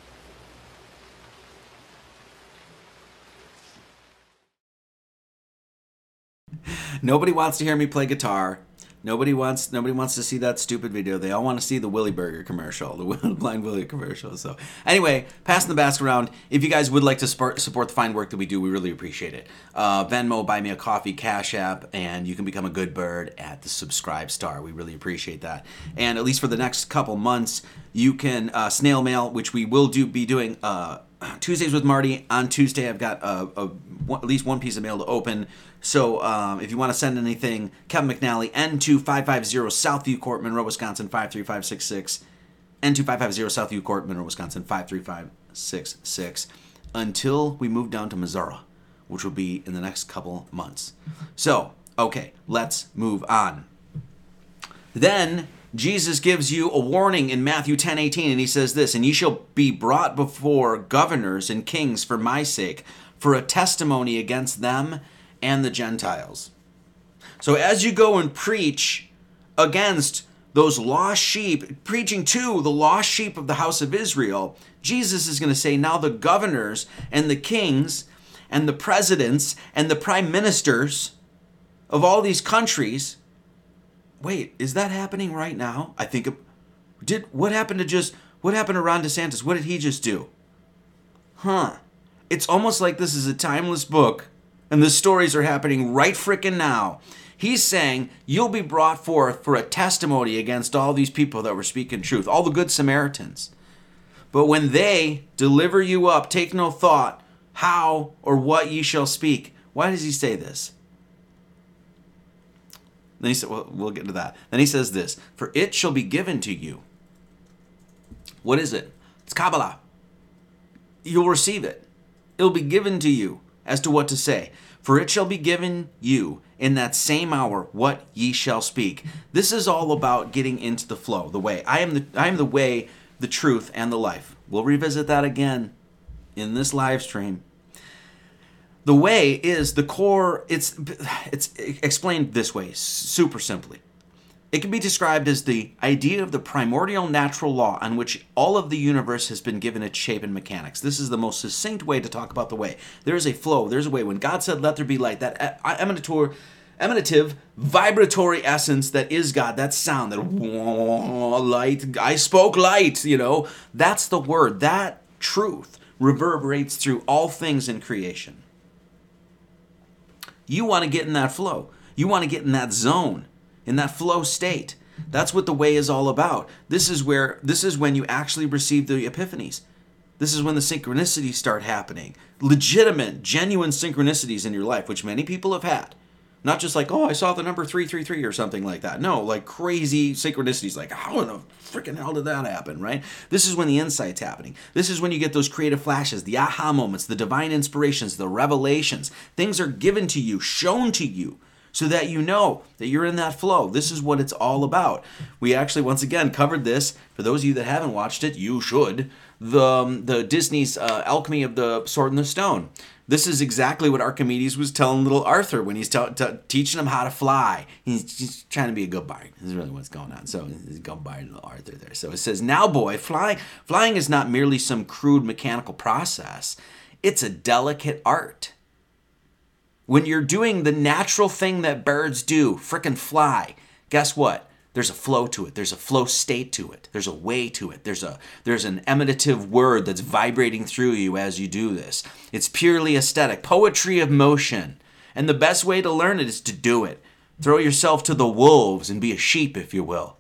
Nobody wants to hear me play guitar. Nobody wants nobody wants to see that stupid video. They all want to see the Willy Burger commercial, the Blind Willy commercial. So anyway, passing the basket around. If you guys would like to support, support the fine work that we do, we really appreciate it. Uh, Venmo, buy me a coffee, Cash App, and you can become a good bird at the subscribe star. We really appreciate that. And at least for the next couple months, you can uh, snail mail, which we will do be doing. Uh, Tuesdays with Marty. On Tuesday, I've got a, a, at least one piece of mail to open. So um, if you want to send anything, Kevin McNally, N2550 Southview Court, Monroe, Wisconsin 53566. N2550 Southview Court, Monroe, Wisconsin 53566. Until we move down to Missouri, which will be in the next couple months. So, okay, let's move on. Then Jesus gives you a warning in Matthew 10 18, and he says this, And ye shall be brought before governors and kings for my sake, for a testimony against them and the Gentiles. So as you go and preach against those lost sheep, preaching to the lost sheep of the house of Israel, Jesus is going to say, Now the governors and the kings and the presidents and the prime ministers of all these countries wait, is that happening right now? I think it, did what happened to just what happened to Ron DeSantis? What did he just do? Huh. It's almost like this is a timeless book and the stories are happening right frickin' now. He's saying you'll be brought forth for a testimony against all these people that were speaking truth, all the good Samaritans. But when they deliver you up, take no thought how or what ye shall speak. Why does he say this? Then he said, well, we'll get to that. Then he says this For it shall be given to you. What is it? It's Kabbalah. You'll receive it. It'll be given to you as to what to say. For it shall be given you in that same hour what ye shall speak. This is all about getting into the flow, the way. I am the I am the way, the truth, and the life. We'll revisit that again in this live stream the way is the core it's it's explained this way super simply it can be described as the idea of the primordial natural law on which all of the universe has been given its shape and mechanics. This is the most succinct way to talk about the way. There is a flow. There's a way. When god said let there be light that uh, emanator emanative vibratory essence that is god that sound that light i spoke light you know? That's the word. That truth reverberates through all things in creation. You want to get in that flow. You want to get in that zone, in that flow state. That's what the way is all about. This is where this is when you actually receive the epiphanies. This is when the synchronicities start happening. Legitimate, genuine synchronicities in your life, which many people have had. Not just like, oh, I saw the number 333 or something like that. No, like crazy synchronicities. Like, how in the freaking hell did that happen, right? This is when the insight's happening. This is when you get those creative flashes, the aha moments, the divine inspirations, the revelations. Things are given to you, shown to you so that you know that you're in that flow. This is what it's all about. We actually, once again, covered this. For those of you that haven't watched it, you should. The, um, the Disney's uh, Alchemy of the Sword and the Stone. This is exactly what Archimedes was telling little Arthur when he's t- t- teaching him how to fly. He's just trying to be a good bard. This is really what's going on. So he's a good bard, little Arthur there. So it says, "Now, boy, flying flying is not merely some crude mechanical process. It's a delicate art. When you're doing the natural thing that birds do, frickin' fly. Guess what? there's a flow to it. There's a flow state to it. There's a way to it. There's a there's an emanative word that's vibrating through you as you do this. It's purely aesthetic. Poetry of motion. And the best way to learn it is to do it. Throw yourself to the wolves and be a sheep if you will.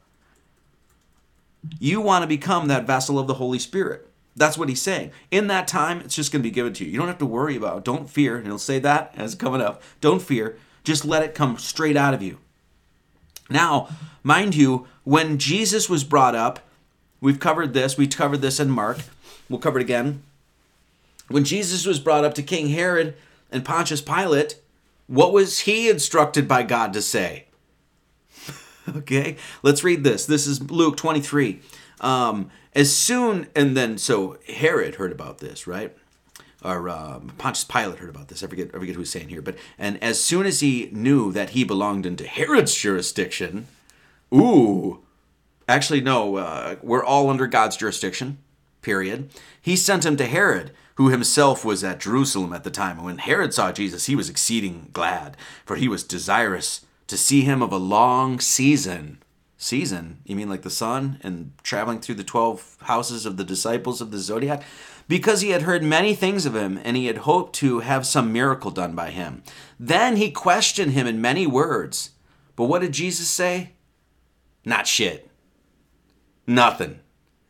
You want to become that vessel of the holy spirit that's what he's saying. In that time, it's just going to be given to you. You don't have to worry about it. Don't fear. And he'll say that as coming up. Don't fear. Just let it come straight out of you. Now, mind you, when Jesus was brought up, we've covered this, we covered this in Mark, we'll cover it again. When Jesus was brought up to King Herod and Pontius Pilate, what was he instructed by God to say? okay, let's read this. This is Luke 23. Um, as soon, and then, so Herod heard about this, right? or um, Pontius Pilate heard about this. I forget, I forget who's saying here, but and as soon as he knew that he belonged into Herod's jurisdiction, ooh, actually no, uh, we're all under God's jurisdiction. Period. He sent him to Herod, who himself was at Jerusalem at the time. And when Herod saw Jesus, he was exceeding glad, for he was desirous to see him of a long season. Season? You mean like the sun and traveling through the 12 houses of the disciples of the zodiac? because he had heard many things of him and he had hoped to have some miracle done by him. Then he questioned him in many words. But what did Jesus say? Not shit. Nothing.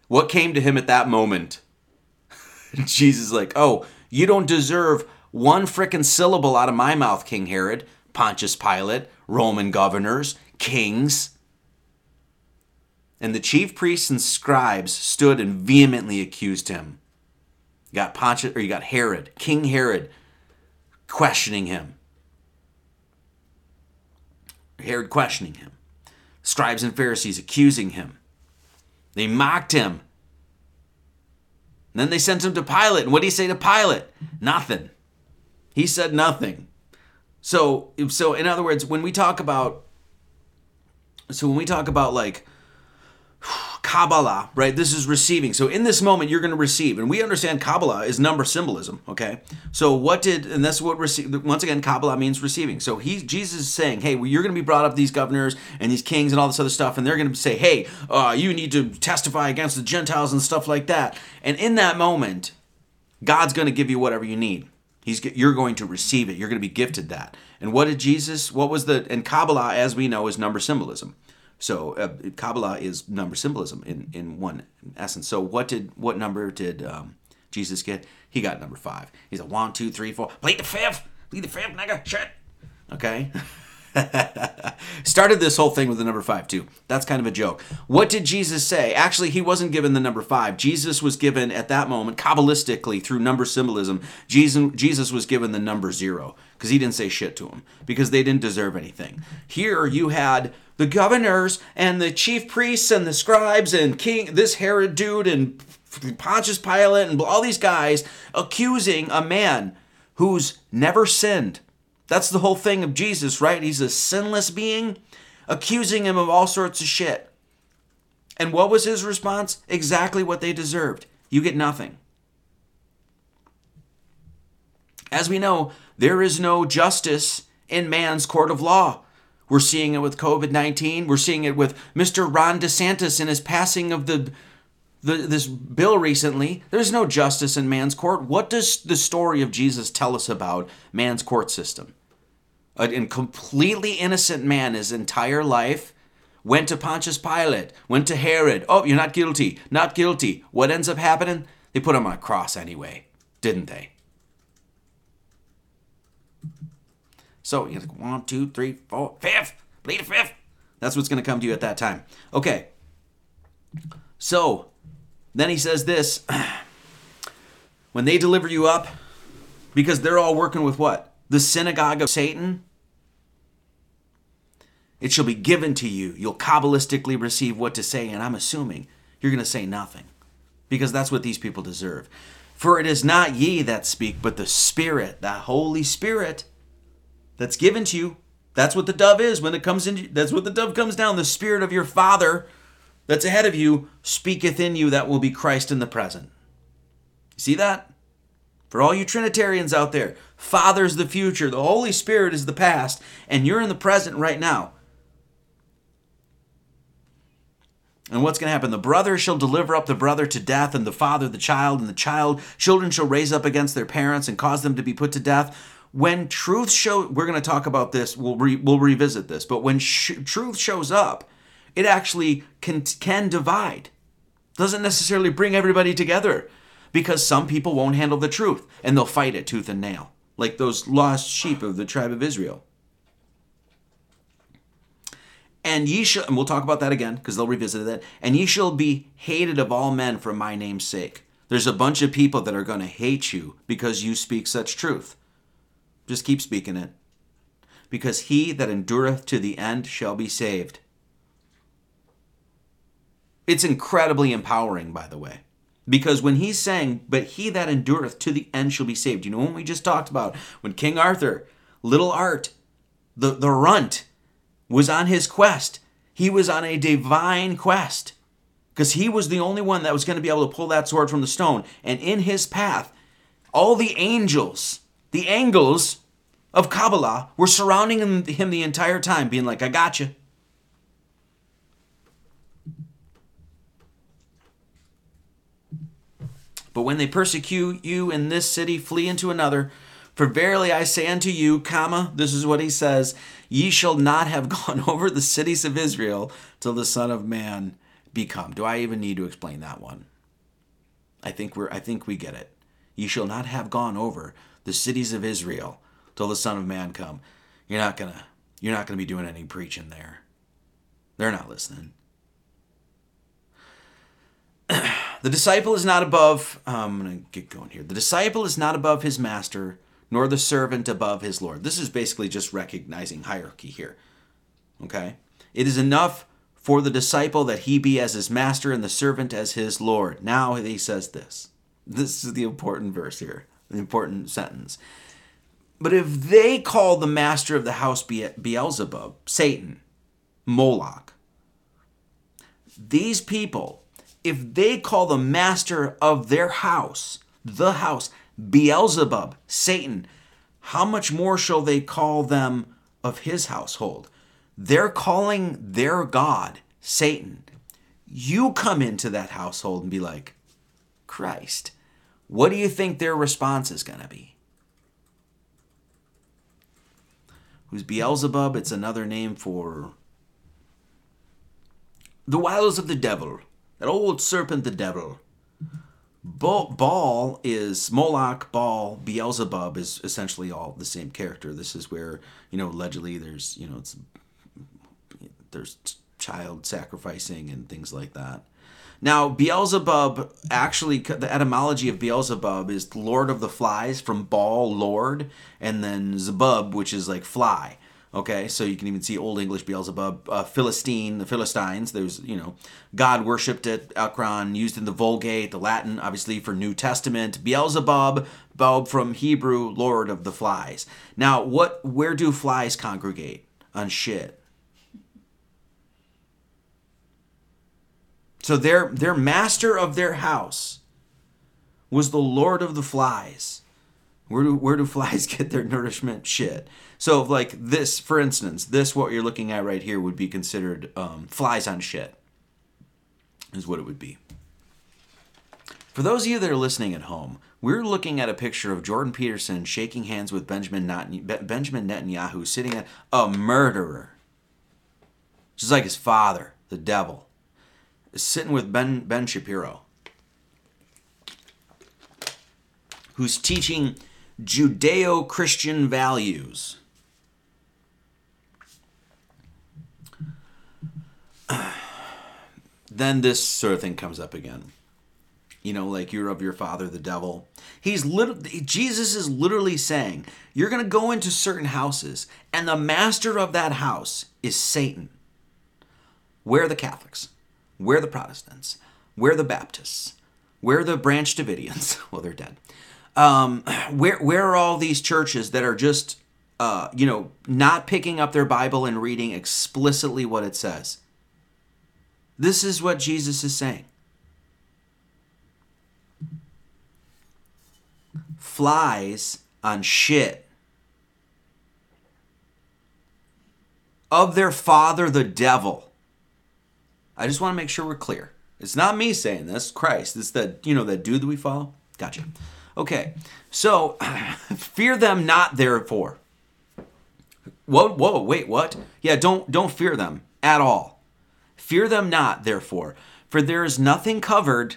What came to him at that moment? Jesus like, "Oh, you don't deserve one frickin' syllable out of my mouth, King Herod, Pontius Pilate, Roman governors, kings." And the chief priests and scribes stood and vehemently accused him. You got Pontius, or you got Herod, King Herod, questioning him. Herod questioning him. Scribes and Pharisees accusing him. They mocked him. And then they sent him to Pilate. And what did he say to Pilate? Nothing. He said nothing. So, so in other words, when we talk about, so when we talk about like Kabbalah, right? This is receiving. So in this moment, you're going to receive. And we understand Kabbalah is number symbolism, okay? So what did, and that's what receive, once again, Kabbalah means receiving. So he, Jesus is saying, hey, well, you're going to be brought up these governors and these kings and all this other stuff, and they're going to say, hey, uh, you need to testify against the Gentiles and stuff like that. And in that moment, God's going to give you whatever you need. He's, you're going to receive it. You're going to be gifted that. And what did Jesus, what was the, and Kabbalah, as we know, is number symbolism. So uh, Kabbalah is number symbolism in, in one essence. So what did what number did um, Jesus get? He got number five. He's a one, two, three, four. Plead the fifth. Plead the fifth, nigga. Shit. Okay. Started this whole thing with the number five, too. That's kind of a joke. What did Jesus say? Actually, he wasn't given the number five. Jesus was given, at that moment, Kabbalistically, through number symbolism, Jesus, Jesus was given the number zero because he didn't say shit to them because they didn't deserve anything. Here you had the governors and the chief priests and the scribes and king, this Herod dude and Pontius Pilate and all these guys accusing a man who's never sinned that's the whole thing of Jesus, right? He's a sinless being, accusing him of all sorts of shit. And what was his response? Exactly what they deserved. You get nothing. As we know, there is no justice in man's court of law. We're seeing it with COVID 19. We're seeing it with Mr. Ron DeSantis and his passing of the, the, this bill recently. There's no justice in man's court. What does the story of Jesus tell us about man's court system? a completely innocent man his entire life went to Pontius Pilate, went to Herod. Oh, you're not guilty, not guilty. What ends up happening? They put him on a cross anyway, didn't they? So you're like one, two, three, four, fifth, bleed a fifth. That's what's going to come to you at that time. Okay. So then he says this when they deliver you up, because they're all working with what? The synagogue of Satan. It shall be given to you. You'll Kabbalistically receive what to say, and I'm assuming you're going to say nothing because that's what these people deserve. For it is not ye that speak, but the Spirit, the Holy Spirit that's given to you. That's what the dove is when it comes in. That's what the dove comes down. The Spirit of your Father that's ahead of you speaketh in you that will be Christ in the present. See that? For all you Trinitarians out there, Father's the future, the Holy Spirit is the past, and you're in the present right now. And what's going to happen? The brother shall deliver up the brother to death, and the father the child, and the child children shall raise up against their parents and cause them to be put to death. When truth show, we're going to talk about this. We'll re, we'll revisit this. But when sh- truth shows up, it actually can can divide. Doesn't necessarily bring everybody together, because some people won't handle the truth and they'll fight it tooth and nail, like those lost sheep of the tribe of Israel. And ye shall, and we'll talk about that again because they'll revisit that. And ye shall be hated of all men for my name's sake. There's a bunch of people that are going to hate you because you speak such truth. Just keep speaking it. Because he that endureth to the end shall be saved. It's incredibly empowering, by the way. Because when he's saying, But he that endureth to the end shall be saved, you know what we just talked about? When King Arthur, little Art, the, the runt, was on his quest. He was on a divine quest because he was the only one that was going to be able to pull that sword from the stone. And in his path, all the angels, the angels of Kabbalah, were surrounding him the entire time, being like, I got you. But when they persecute you in this city, flee into another. For verily I say unto you, comma, this is what he says, ye shall not have gone over the cities of Israel till the Son of Man be come. Do I even need to explain that one? I think we're I think we get it. Ye shall not have gone over the cities of Israel till the Son of Man come. You're not gonna you're not gonna be doing any preaching there. They're not listening. the disciple is not above um, i'm to get going here the disciple is not above his master nor the servant above his Lord. This is basically just recognizing hierarchy here. Okay? It is enough for the disciple that he be as his master and the servant as his Lord. Now he says this. This is the important verse here, the important sentence. But if they call the master of the house Beelzebub, Satan, Moloch, these people, if they call the master of their house, the house, Beelzebub, Satan, how much more shall they call them of his household? They're calling their God Satan. You come into that household and be like, Christ, what do you think their response is going to be? Who's Beelzebub? It's another name for the wiles of the devil, that old serpent, the devil. Baal is Moloch, Baal, Beelzebub is essentially all the same character. This is where you know allegedly there's you know it's there's child sacrificing and things like that. Now Beelzebub actually the etymology of Beelzebub is Lord of the Flies from Baal Lord and then Zebub which is like fly. Okay, so you can even see Old English Beelzebub, uh, Philistine, the Philistines. There's, you know, God worshipped at Ekron, used in the Vulgate, the Latin, obviously, for New Testament. Beelzebub, Bob from Hebrew, Lord of the Flies. Now, what? Where do flies congregate? On shit. So their their master of their house was the Lord of the Flies. Where do where do flies get their nourishment? Shit. So like this, for instance, this what you're looking at right here would be considered um, flies on shit. Is what it would be. For those of you that are listening at home, we're looking at a picture of Jordan Peterson shaking hands with Benjamin, Benjamin Netanyahu, sitting at a murderer, just like his father, the devil, sitting with Ben Ben Shapiro, who's teaching Judeo-Christian values. then this sort of thing comes up again. You know, like you're of your father, the devil. He's literally, Jesus is literally saying, you're going to go into certain houses, and the master of that house is Satan. Where are the Catholics? Where are the Protestants? Where are the Baptists? Where are the Branch Davidians? well, they're dead. Um, where where are all these churches that are just uh, you know not picking up their Bible and reading explicitly what it says? This is what Jesus is saying. Flies on shit of their father, the devil. I just want to make sure we're clear. It's not me saying this, Christ. It's that, you know, that dude that we follow. Gotcha. Okay. So, fear them not, therefore. Whoa, whoa, wait, what? Yeah, don't don't fear them at all. Fear them not, therefore, for there is nothing covered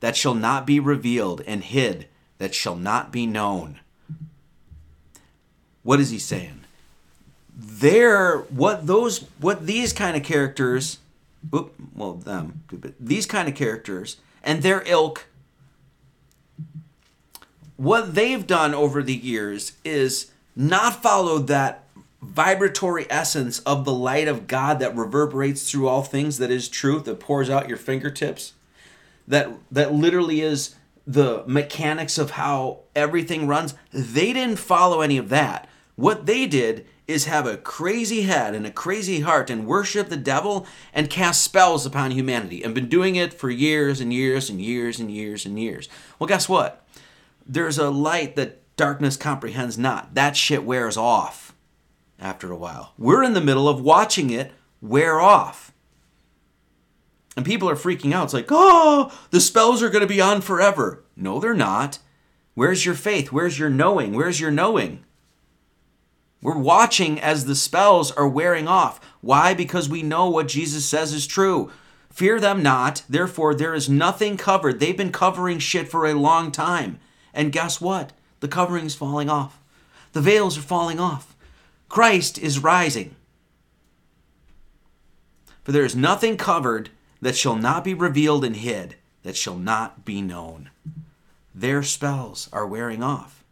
that shall not be revealed, and hid that shall not be known. What is he saying? There, what those, what these kind of characters, whoop, well, them, these kind of characters and their ilk, what they've done over the years is not follow that vibratory essence of the light of God that reverberates through all things that is truth that pours out your fingertips that that literally is the mechanics of how everything runs. They didn't follow any of that. What they did is have a crazy head and a crazy heart and worship the devil and cast spells upon humanity and been doing it for years and years and years and years and years well guess what there's a light that darkness comprehends not that shit wears off after a while. We're in the middle of watching it wear off. And people are freaking out. It's like, oh, the spells are going to be on forever. No, they're not. Where's your faith? Where's your knowing? Where's your knowing? We're watching as the spells are wearing off. Why? Because we know what Jesus says is true. Fear them not, therefore, there is nothing covered. They've been covering shit for a long time. And guess what? The covering's falling off. The veils are falling off. Christ is rising. For there is nothing covered that shall not be revealed and hid, that shall not be known. Their spells are wearing off.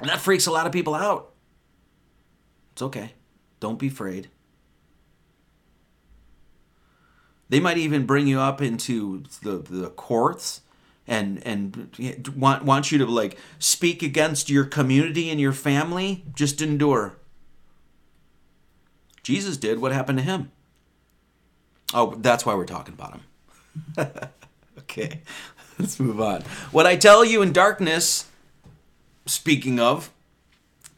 And that freaks a lot of people out. It's okay. Don't be afraid. They might even bring you up into the, the courts and and want want you to like speak against your community and your family. Just endure. Jesus did. What happened to him? Oh, that's why we're talking about him. okay, let's move on. What I tell you in darkness, speaking of,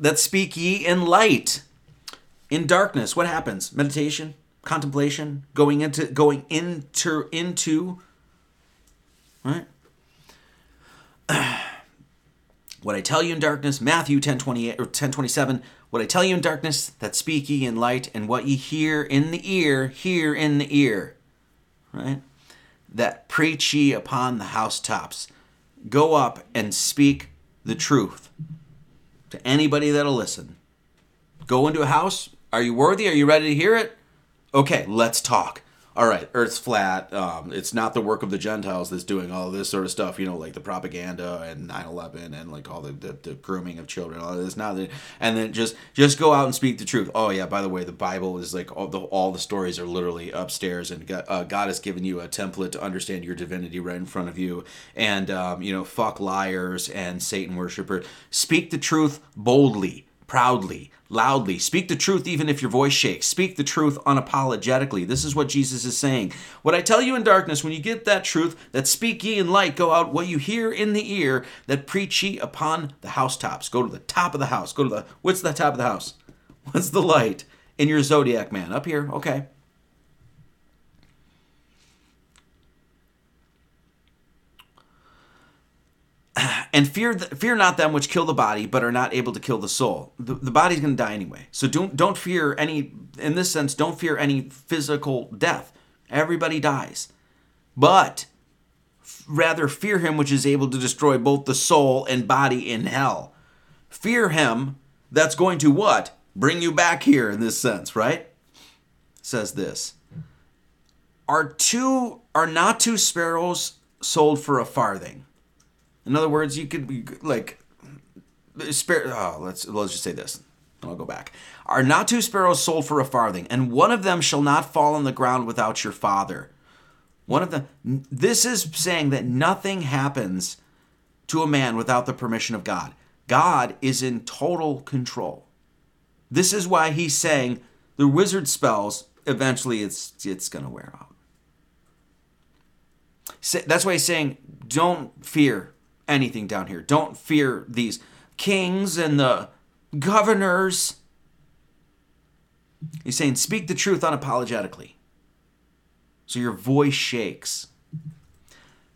that speak ye in light. In darkness, what happens? Meditation, contemplation, going into going into into right? what I tell you in darkness, Matthew 10 28 or 10 27, what I tell you in darkness, that speak ye in light, and what ye hear in the ear, hear in the ear. Right? That preach ye upon the housetops. Go up and speak the truth to anybody that'll listen. Go into a house. Are you worthy? Are you ready to hear it? Okay, let's talk all right, Earth's flat. Um, it's not the work of the Gentiles that's doing all this sort of stuff, you know, like the propaganda and 9/11 and like all the, the, the grooming of children. All this, not that, and then just just go out and speak the truth. Oh yeah, by the way, the Bible is like all the all the stories are literally upstairs, and God, uh, God has given you a template to understand your divinity right in front of you. And um, you know, fuck liars and Satan worshippers. Speak the truth boldly proudly, loudly. Speak the truth even if your voice shakes. Speak the truth unapologetically. This is what Jesus is saying. What I tell you in darkness, when you get that truth, that speak ye in light, go out what you hear in the ear, that preach ye upon the housetops. Go to the top of the house. Go to the, what's the top of the house? What's the light in your zodiac man? Up here, okay. and fear fear not them which kill the body but are not able to kill the soul. The, the body's going to die anyway. So don't don't fear any in this sense don't fear any physical death. Everybody dies. But rather fear him which is able to destroy both the soul and body in hell. Fear him that's going to what? Bring you back here in this sense right? Says this. Are two are not two sparrows sold for a farthing. In other words, you could be like spare. Oh, let's let's just say this. I'll go back. Are not two sparrows sold for a farthing, and one of them shall not fall on the ground without your father. One of the this is saying that nothing happens to a man without the permission of God. God is in total control. This is why he's saying the wizard spells eventually it's it's going to wear out. That's why he's saying don't fear anything down here. Don't fear these kings and the governors. He's saying speak the truth unapologetically. So your voice shakes.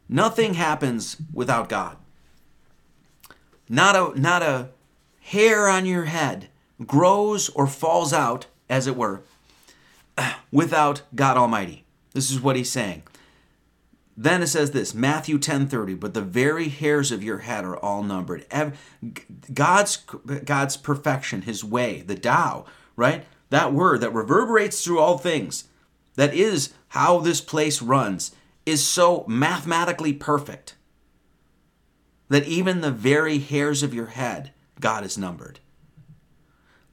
Nothing happens without God. Not a not a hair on your head grows or falls out, as it were, without God Almighty. This is what he's saying. Then it says this, Matthew 10:30, but the very hairs of your head are all numbered. God's God's perfection, his way, the Tao, right? That word that reverberates through all things, that is how this place runs, is so mathematically perfect that even the very hairs of your head, God is numbered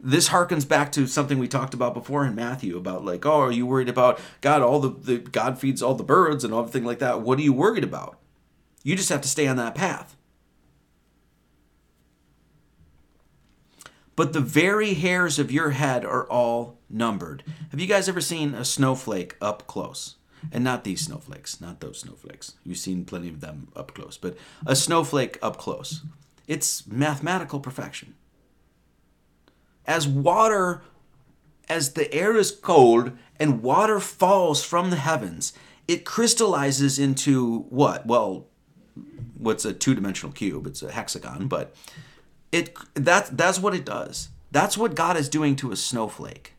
this harkens back to something we talked about before in Matthew about like, oh, are you worried about God? All the, the God feeds all the birds and everything like that. What are you worried about? You just have to stay on that path. But the very hairs of your head are all numbered. Have you guys ever seen a snowflake up close? And not these snowflakes, not those snowflakes. You've seen plenty of them up close, but a snowflake up close. It's mathematical perfection as water, as the air is cold and water falls from the heavens, it crystallizes into what? Well, what's a two-dimensional cube? It's a hexagon, but it that that's what it does. That's what God is doing to a snowflake.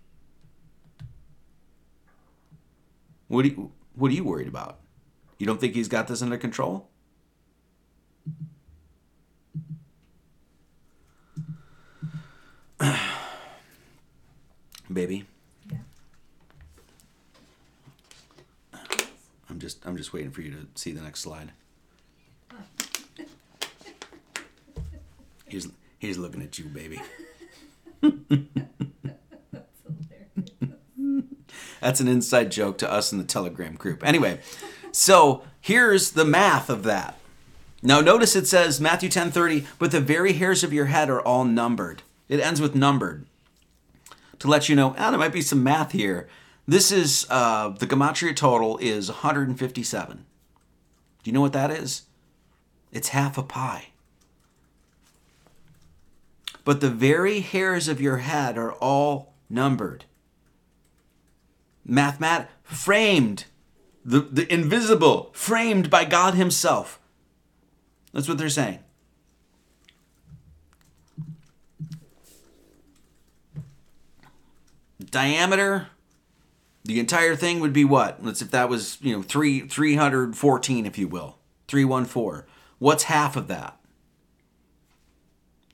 What are you, what are you worried about? You don't think he's got this under control? Baby. Yeah. I'm just I'm just waiting for you to see the next slide. he's he's looking at you, baby. That's an inside joke to us in the Telegram group. Anyway, so here's the math of that. Now notice it says Matthew 10:30, but the very hairs of your head are all numbered. It ends with numbered to let you know, ah, there might be some math here. This is, uh, the Gematria total is 157. Do you know what that is? It's half a pi. But the very hairs of your head are all numbered. Mathmat framed, the, the invisible, framed by God Himself. That's what they're saying. Diameter, the entire thing would be what? Let's if that was, you know, 3 314 if you will. 314. What's half of that?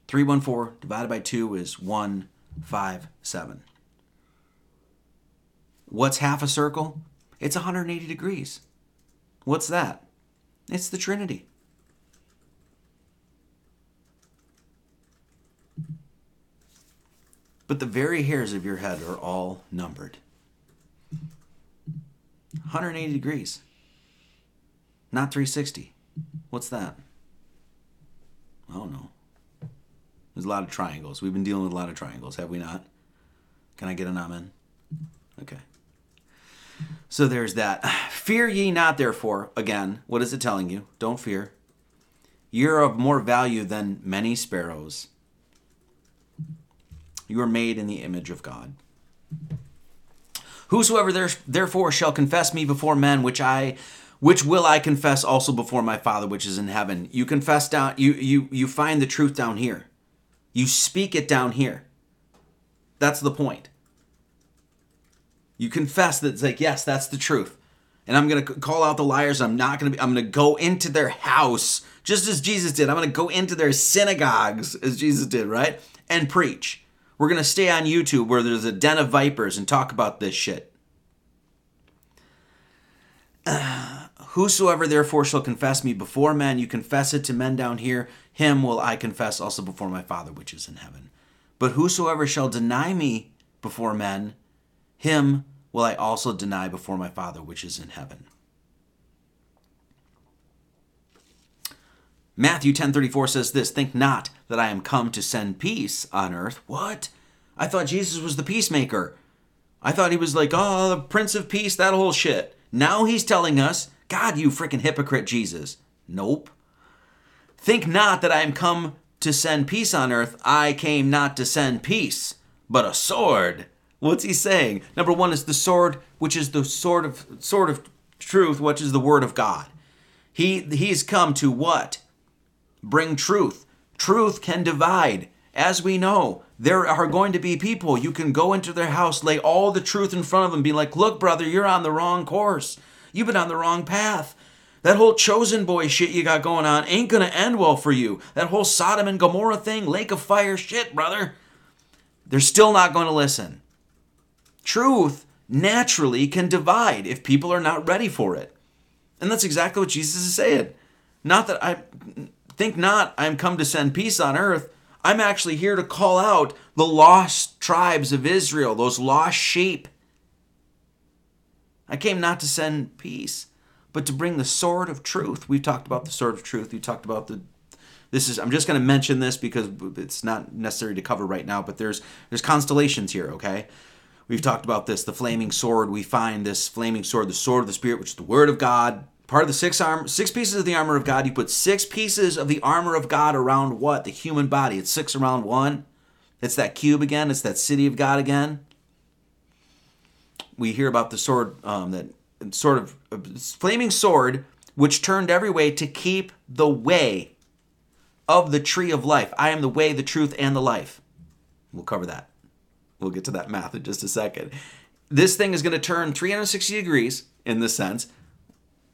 314 divided by 2 is 157. What's half a circle? It's 180 degrees. What's that? It's the Trinity. But the very hairs of your head are all numbered. 180 degrees, not 360. What's that? I don't know. There's a lot of triangles. We've been dealing with a lot of triangles, have we not? Can I get an amen? Okay. So there's that. Fear ye not, therefore. Again, what is it telling you? Don't fear. You're of more value than many sparrows. You are made in the image of God. Whosoever there, therefore shall confess me before men, which I which will I confess also before my Father which is in heaven. You confess down you you you find the truth down here. You speak it down here. That's the point. You confess that it's like, yes, that's the truth. And I'm going to call out the liars. I'm not going to be I'm going to go into their house just as Jesus did. I'm going to go into their synagogues as Jesus did, right? And preach. We're going to stay on YouTube where there's a den of vipers and talk about this shit. Whosoever therefore shall confess me before men, you confess it to men down here, him will I confess also before my Father which is in heaven. But whosoever shall deny me before men, him will I also deny before my Father which is in heaven. Matthew 10:34 says this, think not that I am come to send peace on earth. What? I thought Jesus was the peacemaker. I thought he was like, "Oh, the prince of peace, that whole shit." Now he's telling us, "God, you freaking hypocrite, Jesus." Nope. Think not that I am come to send peace on earth. I came not to send peace, but a sword. What's he saying? Number 1 is the sword, which is the sword of sword of truth, which is the word of God. He he's come to what? Bring truth. Truth can divide. As we know, there are going to be people you can go into their house, lay all the truth in front of them, be like, "Look, brother, you're on the wrong course. You've been on the wrong path." That whole chosen boy shit you got going on ain't gonna end well for you. That whole Sodom and Gomorrah thing, lake of fire shit, brother. They're still not going to listen. Truth naturally can divide if people are not ready for it. And that's exactly what Jesus is saying. Not that I think not I'm come to send peace on earth. I'm actually here to call out the lost tribes of Israel, those lost sheep. I came not to send peace, but to bring the sword of truth. We've talked about the sword of truth. We talked about the this is I'm just going to mention this because it's not necessary to cover right now, but there's there's constellations here, okay? We've talked about this, the flaming sword. We find this flaming sword, the sword of the spirit, which is the word of God, part of the six arm six pieces of the armor of God. You put six pieces of the armor of God around what? The human body. It's six around one. It's that cube again. It's that city of God again. We hear about the sword um, that sort of uh, flaming sword, which turned every way to keep the way of the tree of life. I am the way, the truth, and the life. We'll cover that. We'll get to that math in just a second. This thing is going to turn 360 degrees in this sense.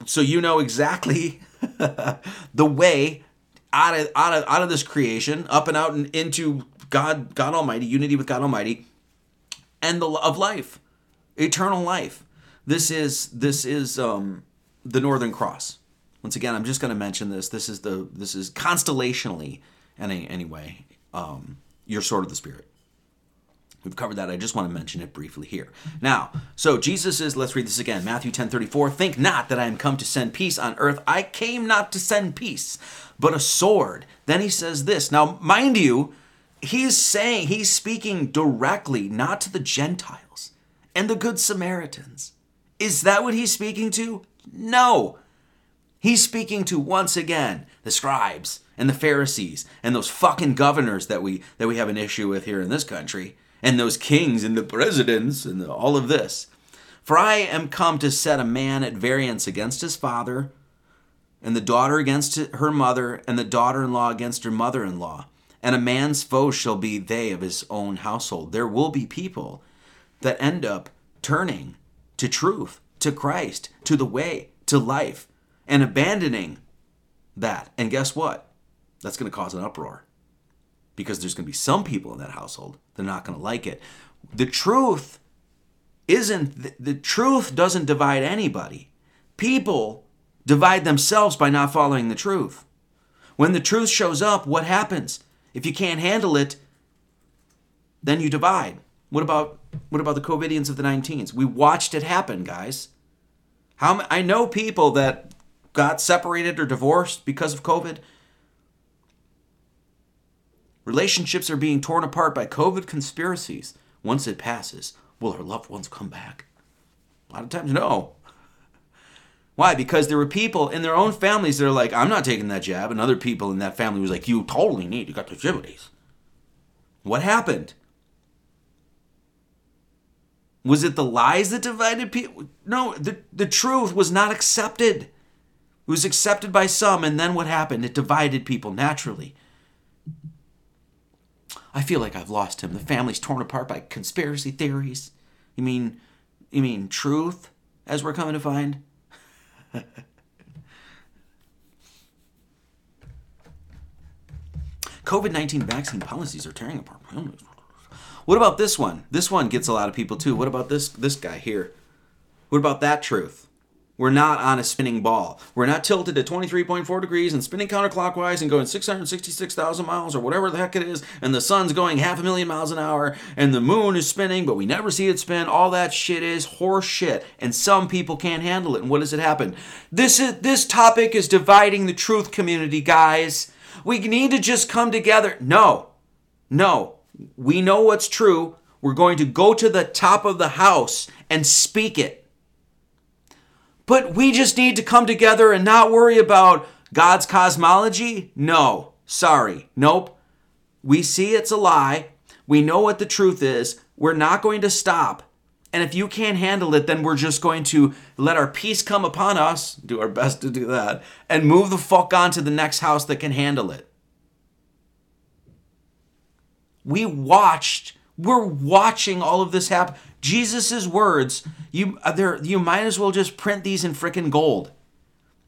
So you know exactly the way out of, out of out of this creation, up and out and into God, God Almighty, unity with God Almighty, and the of life, eternal life. This is this is um, the Northern Cross. Once again, I'm just going to mention this. This is the this is constellationally, any anyway, um, your sword of the spirit. We've covered that. I just want to mention it briefly here. Now, so Jesus is, let's read this again. Matthew 10 34. Think not that I am come to send peace on earth. I came not to send peace, but a sword. Then he says this. Now, mind you, he's saying, he's speaking directly, not to the Gentiles and the Good Samaritans. Is that what he's speaking to? No. He's speaking to once again the scribes and the Pharisees and those fucking governors that we that we have an issue with here in this country and those kings and the presidents and the, all of this. For I am come to set a man at variance against his father, and the daughter against her mother, and the daughter in law against her mother in law. And a man's foes shall be they of his own household. There will be people that end up turning to truth, to Christ, to the way, to life, and abandoning that. And guess what? That's going to cause an uproar because there's going to be some people in that household that are not going to like it. The truth isn't, the, truth doesn't divide anybody. People divide themselves by not following the truth. When the truth shows up, what happens? If you can't handle it, then you divide. What about what about the COVIDians of the 19s? We watched it happen, guys. How I know people that got separated or divorced because of COVID. Relationships are being torn apart by COVID conspiracies. Once it passes, will our loved ones come back? A lot of times, no. Why? Because there were people in their own families that are like, I'm not taking that jab, and other people in that family was like, You totally need, you got the jibbities. What happened? Was it the lies that divided people? No, the, the truth was not accepted. It was accepted by some, and then what happened? It divided people naturally. I feel like I've lost him. The family's torn apart by conspiracy theories. You mean you mean truth, as we're coming to find? COVID 19 vaccine policies are tearing apart. What about this one? This one gets a lot of people too. What about this this guy here? What about that truth? We're not on a spinning ball. We're not tilted at 23.4 degrees and spinning counterclockwise and going 666,000 miles or whatever the heck it is, and the sun's going half a million miles an hour, and the moon is spinning, but we never see it spin. All that shit is horse shit, and some people can't handle it. And what does it happen? This is this topic is dividing the truth community, guys. We need to just come together. No, no, we know what's true. We're going to go to the top of the house and speak it. But we just need to come together and not worry about God's cosmology? No. Sorry. Nope. We see it's a lie. We know what the truth is. We're not going to stop. And if you can't handle it, then we're just going to let our peace come upon us, do our best to do that, and move the fuck on to the next house that can handle it. We watched, we're watching all of this happen. Jesus' words, you uh, there you might as well just print these in frickin' gold.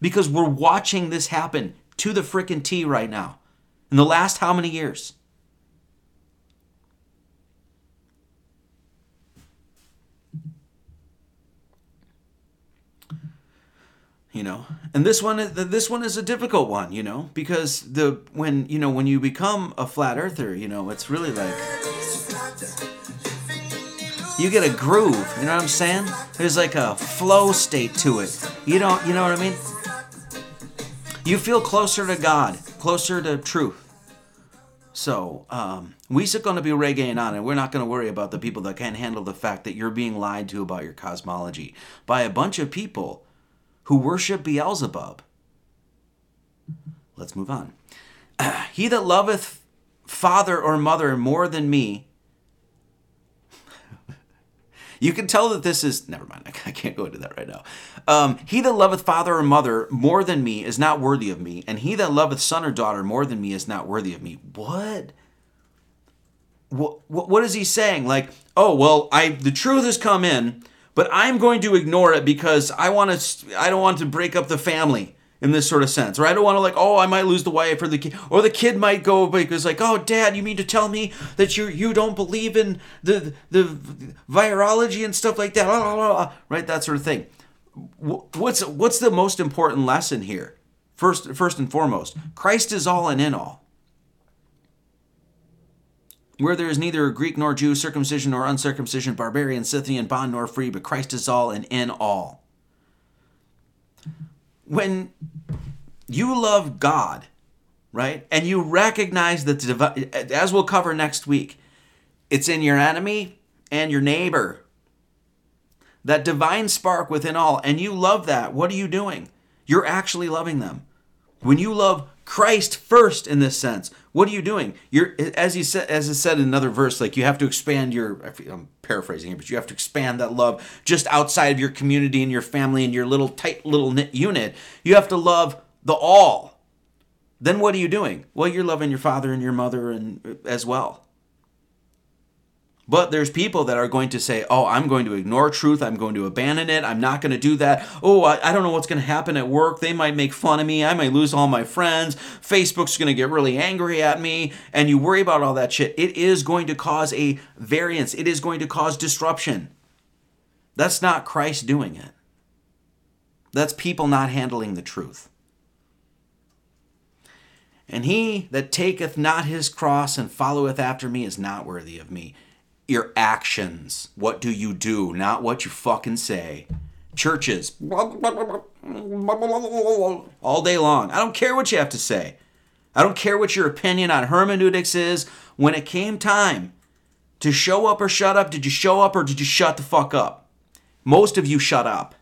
Because we're watching this happen to the frickin' T right now. In the last how many years? you know and this one this one is a difficult one you know because the when you know when you become a flat earther you know it's really like you get a groove. You know what I'm saying? There's like a flow state to it. You don't, you know what I mean? You feel closer to God, closer to truth. So, um, we're going to be reggaeing on, and we're not going to worry about the people that can't handle the fact that you're being lied to about your cosmology by a bunch of people who worship Beelzebub. Let's move on. he that loveth father or mother more than me you can tell that this is, never mind, I can't go into that right now. Um, he that loveth father or mother more than me is not worthy of me, and he that loveth son or daughter more than me is not worthy of me. What? What, what is he saying? Like, oh, well, I the truth has come in, but I'm going to ignore it because I want to, I don't want to break up the family in this sort of sense. Or I don't want to like, oh, I might lose the wife or the kid, or the kid might go because like, oh, dad, you mean to tell me that you you don't believe in the the virology and stuff like that, right? That sort of thing. What's what's the most important lesson here? First, first and foremost, Christ is all and in all. Where there is neither Greek nor Jew, circumcision nor uncircumcision, barbarian, Scythian, bond nor free, but Christ is all and in all when you love God, right, and you recognize that, as we'll cover next week, it's in your enemy and your neighbor. That divine spark within all, and you love that. What are you doing? You're actually loving them. When you love Christ first in this sense. What are you doing? You're as he said as it said in another verse, like you have to expand your I'm paraphrasing here, but you have to expand that love just outside of your community and your family and your little tight little knit unit. You have to love the all. Then what are you doing? Well, you're loving your father and your mother and uh, as well. But there's people that are going to say, oh, I'm going to ignore truth. I'm going to abandon it. I'm not going to do that. Oh, I, I don't know what's going to happen at work. They might make fun of me. I might lose all my friends. Facebook's going to get really angry at me. And you worry about all that shit. It is going to cause a variance, it is going to cause disruption. That's not Christ doing it. That's people not handling the truth. And he that taketh not his cross and followeth after me is not worthy of me your actions. What do you do? Not what you fucking say. Churches. All day long. I don't care what you have to say. I don't care what your opinion on hermeneutics is. When it came time to show up or shut up, did you show up or did you shut the fuck up? Most of you shut up.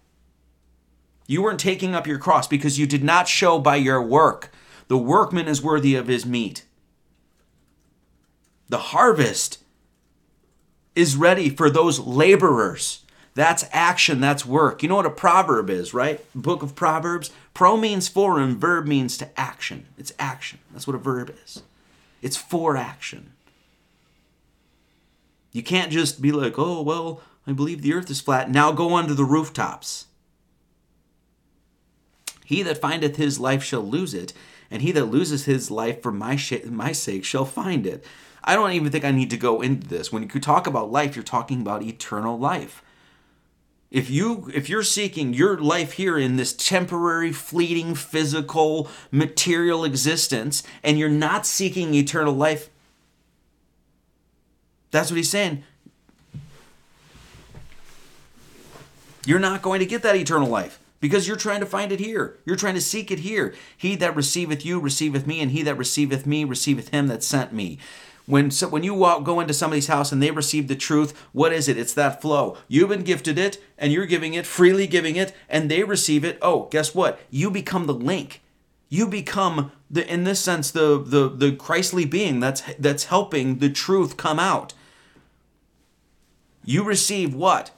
You weren't taking up your cross because you did not show by your work. The workman is worthy of his meat. The harvest is ready for those laborers. That's action, that's work. You know what a proverb is, right? Book of Proverbs. Pro means for and verb means to action. It's action. That's what a verb is. It's for action. You can't just be like, oh, well, I believe the earth is flat. Now go onto the rooftops. He that findeth his life shall lose it, and he that loses his life for my, sh- my sake shall find it. I don't even think I need to go into this. When you talk about life, you're talking about eternal life. if you if you're seeking your life here in this temporary fleeting physical material existence and you're not seeking eternal life that's what he's saying you're not going to get that eternal life because you're trying to find it here you're trying to seek it here he that receiveth you receiveth me and he that receiveth me receiveth him that sent me when so, when you walk, go into somebody's house and they receive the truth, what is it? It's that flow. You've been gifted it, and you're giving it, freely giving it, and they receive it. Oh, guess what? You become the link. You become the, in this sense, the the the Christly being that's that's helping the truth come out. You receive what?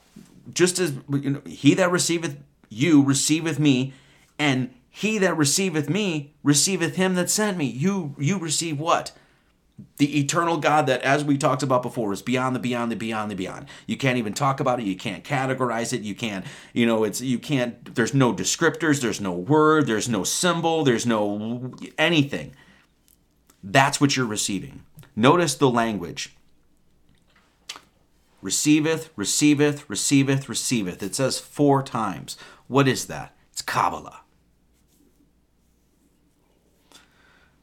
Just as you know, he that receiveth you receiveth me, and he that receiveth me receiveth him that sent me. You you receive what? The eternal God that, as we talked about before, is beyond the beyond the beyond the beyond. You can't even talk about it. You can't categorize it. You can't, you know, it's you can't. There's no descriptors. There's no word. There's no symbol. There's no anything. That's what you're receiving. Notice the language. Receiveth, receiveth, receiveth, receiveth. It says four times. What is that? It's Kabbalah.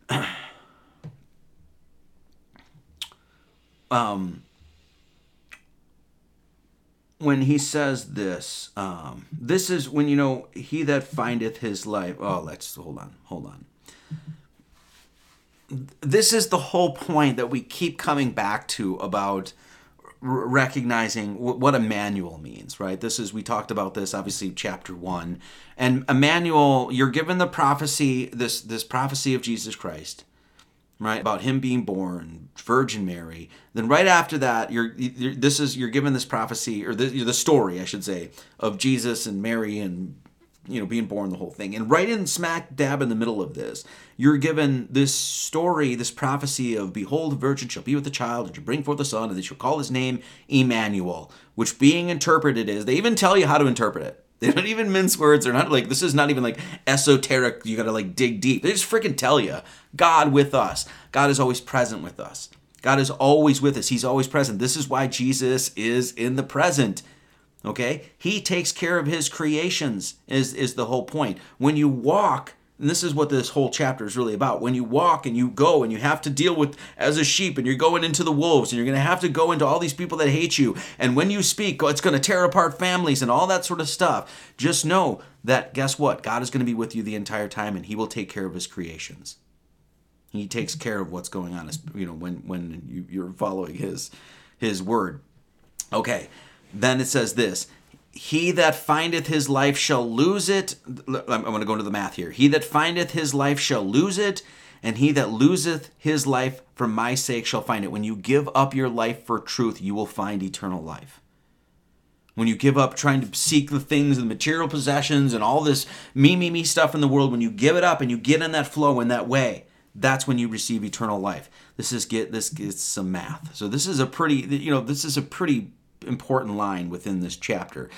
um, when he says this, um, this is when you know he that findeth his life. Oh, let's hold on, hold on. This is the whole point that we keep coming back to about recognizing what Emmanuel means, right? This is we talked about this obviously chapter 1. And Emmanuel, you're given the prophecy this this prophecy of Jesus Christ right about him being born virgin mary then right after that you're, you're this is you're given this prophecy or the, the story i should say of jesus and mary and you know being born the whole thing. And right in smack dab in the middle of this you're given this story this prophecy of behold the virgin shall be with a child and shall bring forth a son and they shall call his name emmanuel which being interpreted is they even tell you how to interpret it they don't even mince words. They're not like this is not even like esoteric. You got to like dig deep. They just freaking tell you God with us. God is always present with us. God is always with us. He's always present. This is why Jesus is in the present. Okay? He takes care of his creations is is the whole point. When you walk and this is what this whole chapter is really about. When you walk and you go and you have to deal with as a sheep and you're going into the wolves and you're going to have to go into all these people that hate you. And when you speak, oh, it's going to tear apart families and all that sort of stuff. Just know that guess what? God is going to be with you the entire time and he will take care of his creations. He takes care of what's going on, you know, when when you, you're following his his word. Okay. Then it says this he that findeth his life shall lose it. I'm going to go into the math here. He that findeth his life shall lose it, and he that loseth his life for my sake shall find it. When you give up your life for truth, you will find eternal life. When you give up trying to seek the things and the material possessions and all this me, me, me stuff in the world, when you give it up and you get in that flow in that way, that's when you receive eternal life. This is get this is some math. So this is a pretty you know this is a pretty important line within this chapter.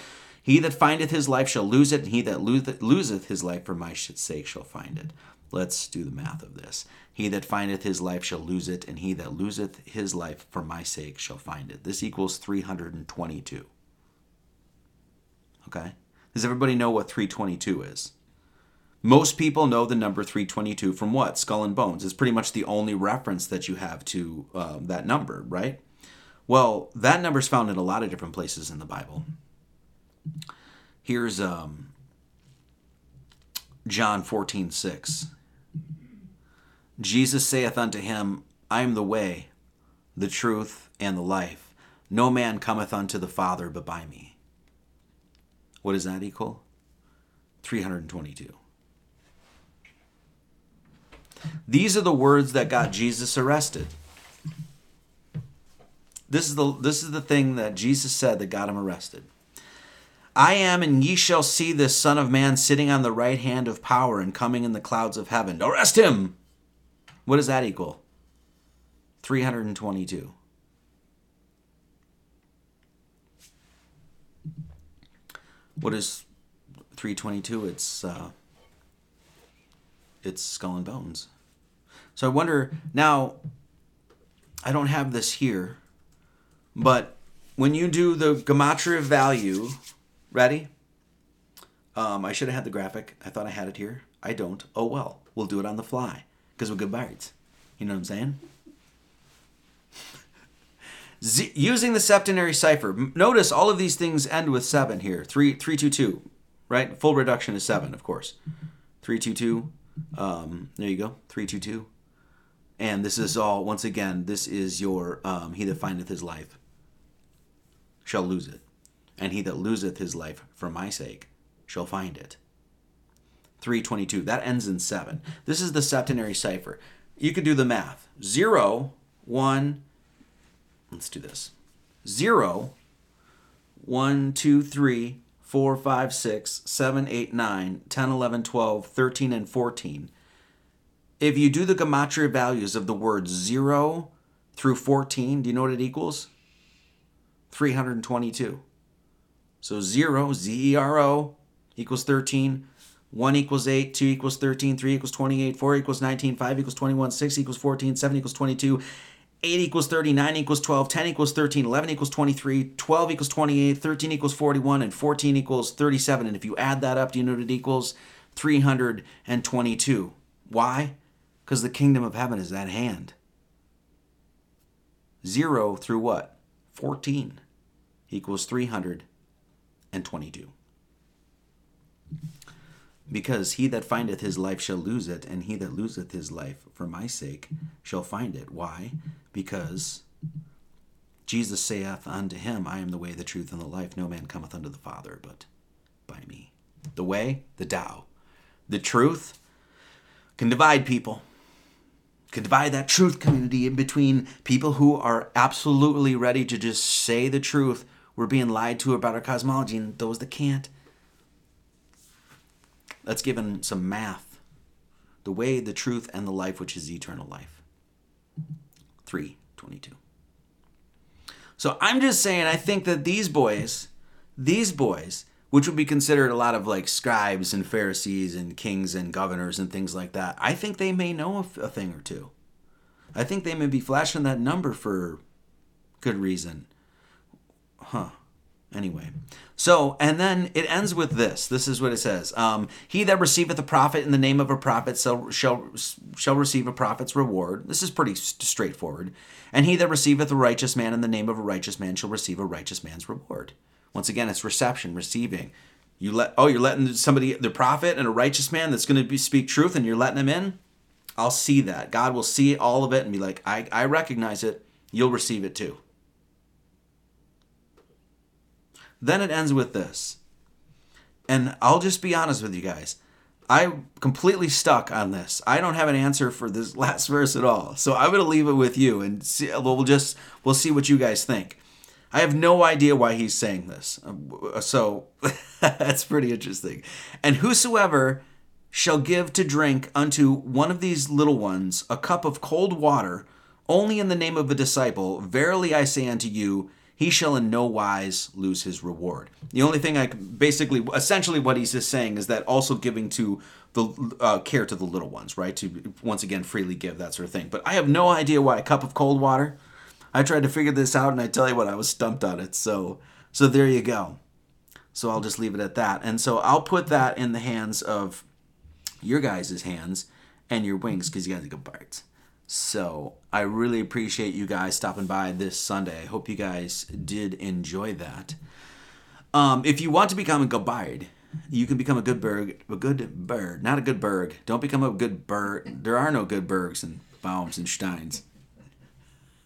He that findeth his life shall lose it, and he that loseth his life for my sake shall find it. Let's do the math of this. He that findeth his life shall lose it, and he that loseth his life for my sake shall find it. This equals 322. Okay? Does everybody know what 322 is? Most people know the number 322 from what? Skull and Bones. It's pretty much the only reference that you have to uh, that number, right? Well, that number is found in a lot of different places in the Bible. Here's um, John 14, 6. Jesus saith unto him, I am the way, the truth, and the life. No man cometh unto the Father but by me. What does that equal? 322. These are the words that got Jesus arrested. This is the this is the thing that Jesus said that got him arrested. I am, and ye shall see this Son of Man sitting on the right hand of power and coming in the clouds of heaven. Arrest him! What does that equal? 322. What is 322? It's uh, it's skull and bones. So I wonder now. I don't have this here, but when you do the gematria value Ready? Um, I should have had the graphic. I thought I had it here. I don't. Oh well. We'll do it on the fly because we're good birds. You know what I'm saying? Z- using the septenary cipher. Notice all of these things end with seven here. Three, three, two, two. Right. Full reduction is seven, of course. Three, two, two. Um, there you go. Three, two, two. And this is all. Once again, this is your. Um, he that findeth his life shall lose it, and he that loseth his life for my sake shall find it. 322. That ends in 7. This is the septenary cipher. You could do the math. 0, 1, let's do this. 0, 1, 2, 3, 4, 5, 6, 7, 8, 9, 10, 11, 12, 13, and 14. If you do the gematria values of the words 0 through 14, do you know what it equals? 322. So 0, Z E R O, equals 13. 1 equals 8, 2 equals 13, 3 equals 28, 4 equals 19, 5 equals 21, 6 equals 14, 7 equals 22, 8 equals 30, 9 equals 12, 10 equals 13, 11 equals 23, 12 equals 28, 13 equals 41, and 14 equals 37. And if you add that up, do you know what it equals? 322. Why? Because the kingdom of heaven is at hand. 0 through what? 14 equals 322. Because he that findeth his life shall lose it, and he that loseth his life for my sake shall find it. Why? Because Jesus saith unto him, I am the way, the truth, and the life. No man cometh unto the Father but by me. The way, the Tao. The truth can divide people, can divide that truth community in between people who are absolutely ready to just say the truth. We're being lied to about our cosmology, and those that can't. Let's give them some math. The way, the truth, and the life, which is eternal life. 322. So I'm just saying, I think that these boys, these boys, which would be considered a lot of like scribes and Pharisees and kings and governors and things like that, I think they may know a, a thing or two. I think they may be flashing that number for good reason. Huh. Anyway, so and then it ends with this. This is what it says: um, "He that receiveth a prophet in the name of a prophet shall, shall shall receive a prophet's reward." This is pretty st- straightforward. And he that receiveth a righteous man in the name of a righteous man shall receive a righteous man's reward. Once again, it's reception, receiving. You let oh, you're letting somebody, the prophet and a righteous man that's going to be, speak truth, and you're letting him in. I'll see that. God will see all of it and be like, I, I recognize it. You'll receive it too. Then it ends with this. And I'll just be honest with you guys. I'm completely stuck on this. I don't have an answer for this last verse at all. So I'm going to leave it with you and see, we'll just we'll see what you guys think. I have no idea why he's saying this. So that's pretty interesting. And whosoever shall give to drink unto one of these little ones a cup of cold water only in the name of a disciple, verily I say unto you, he shall in no wise lose his reward. The only thing I basically, essentially, what he's just saying is that also giving to the uh, care to the little ones, right? To once again freely give that sort of thing. But I have no idea why a cup of cold water. I tried to figure this out, and I tell you what, I was stumped on it. So, so there you go. So I'll just leave it at that. And so I'll put that in the hands of your guys' hands and your wings because you guys are good birds. So I really appreciate you guys stopping by this Sunday. I hope you guys did enjoy that. Um, if you want to become a good bird, you can become a good bird, a good bird, not a good berg. Don't become a good bird. There are no good bergs and baums and steins.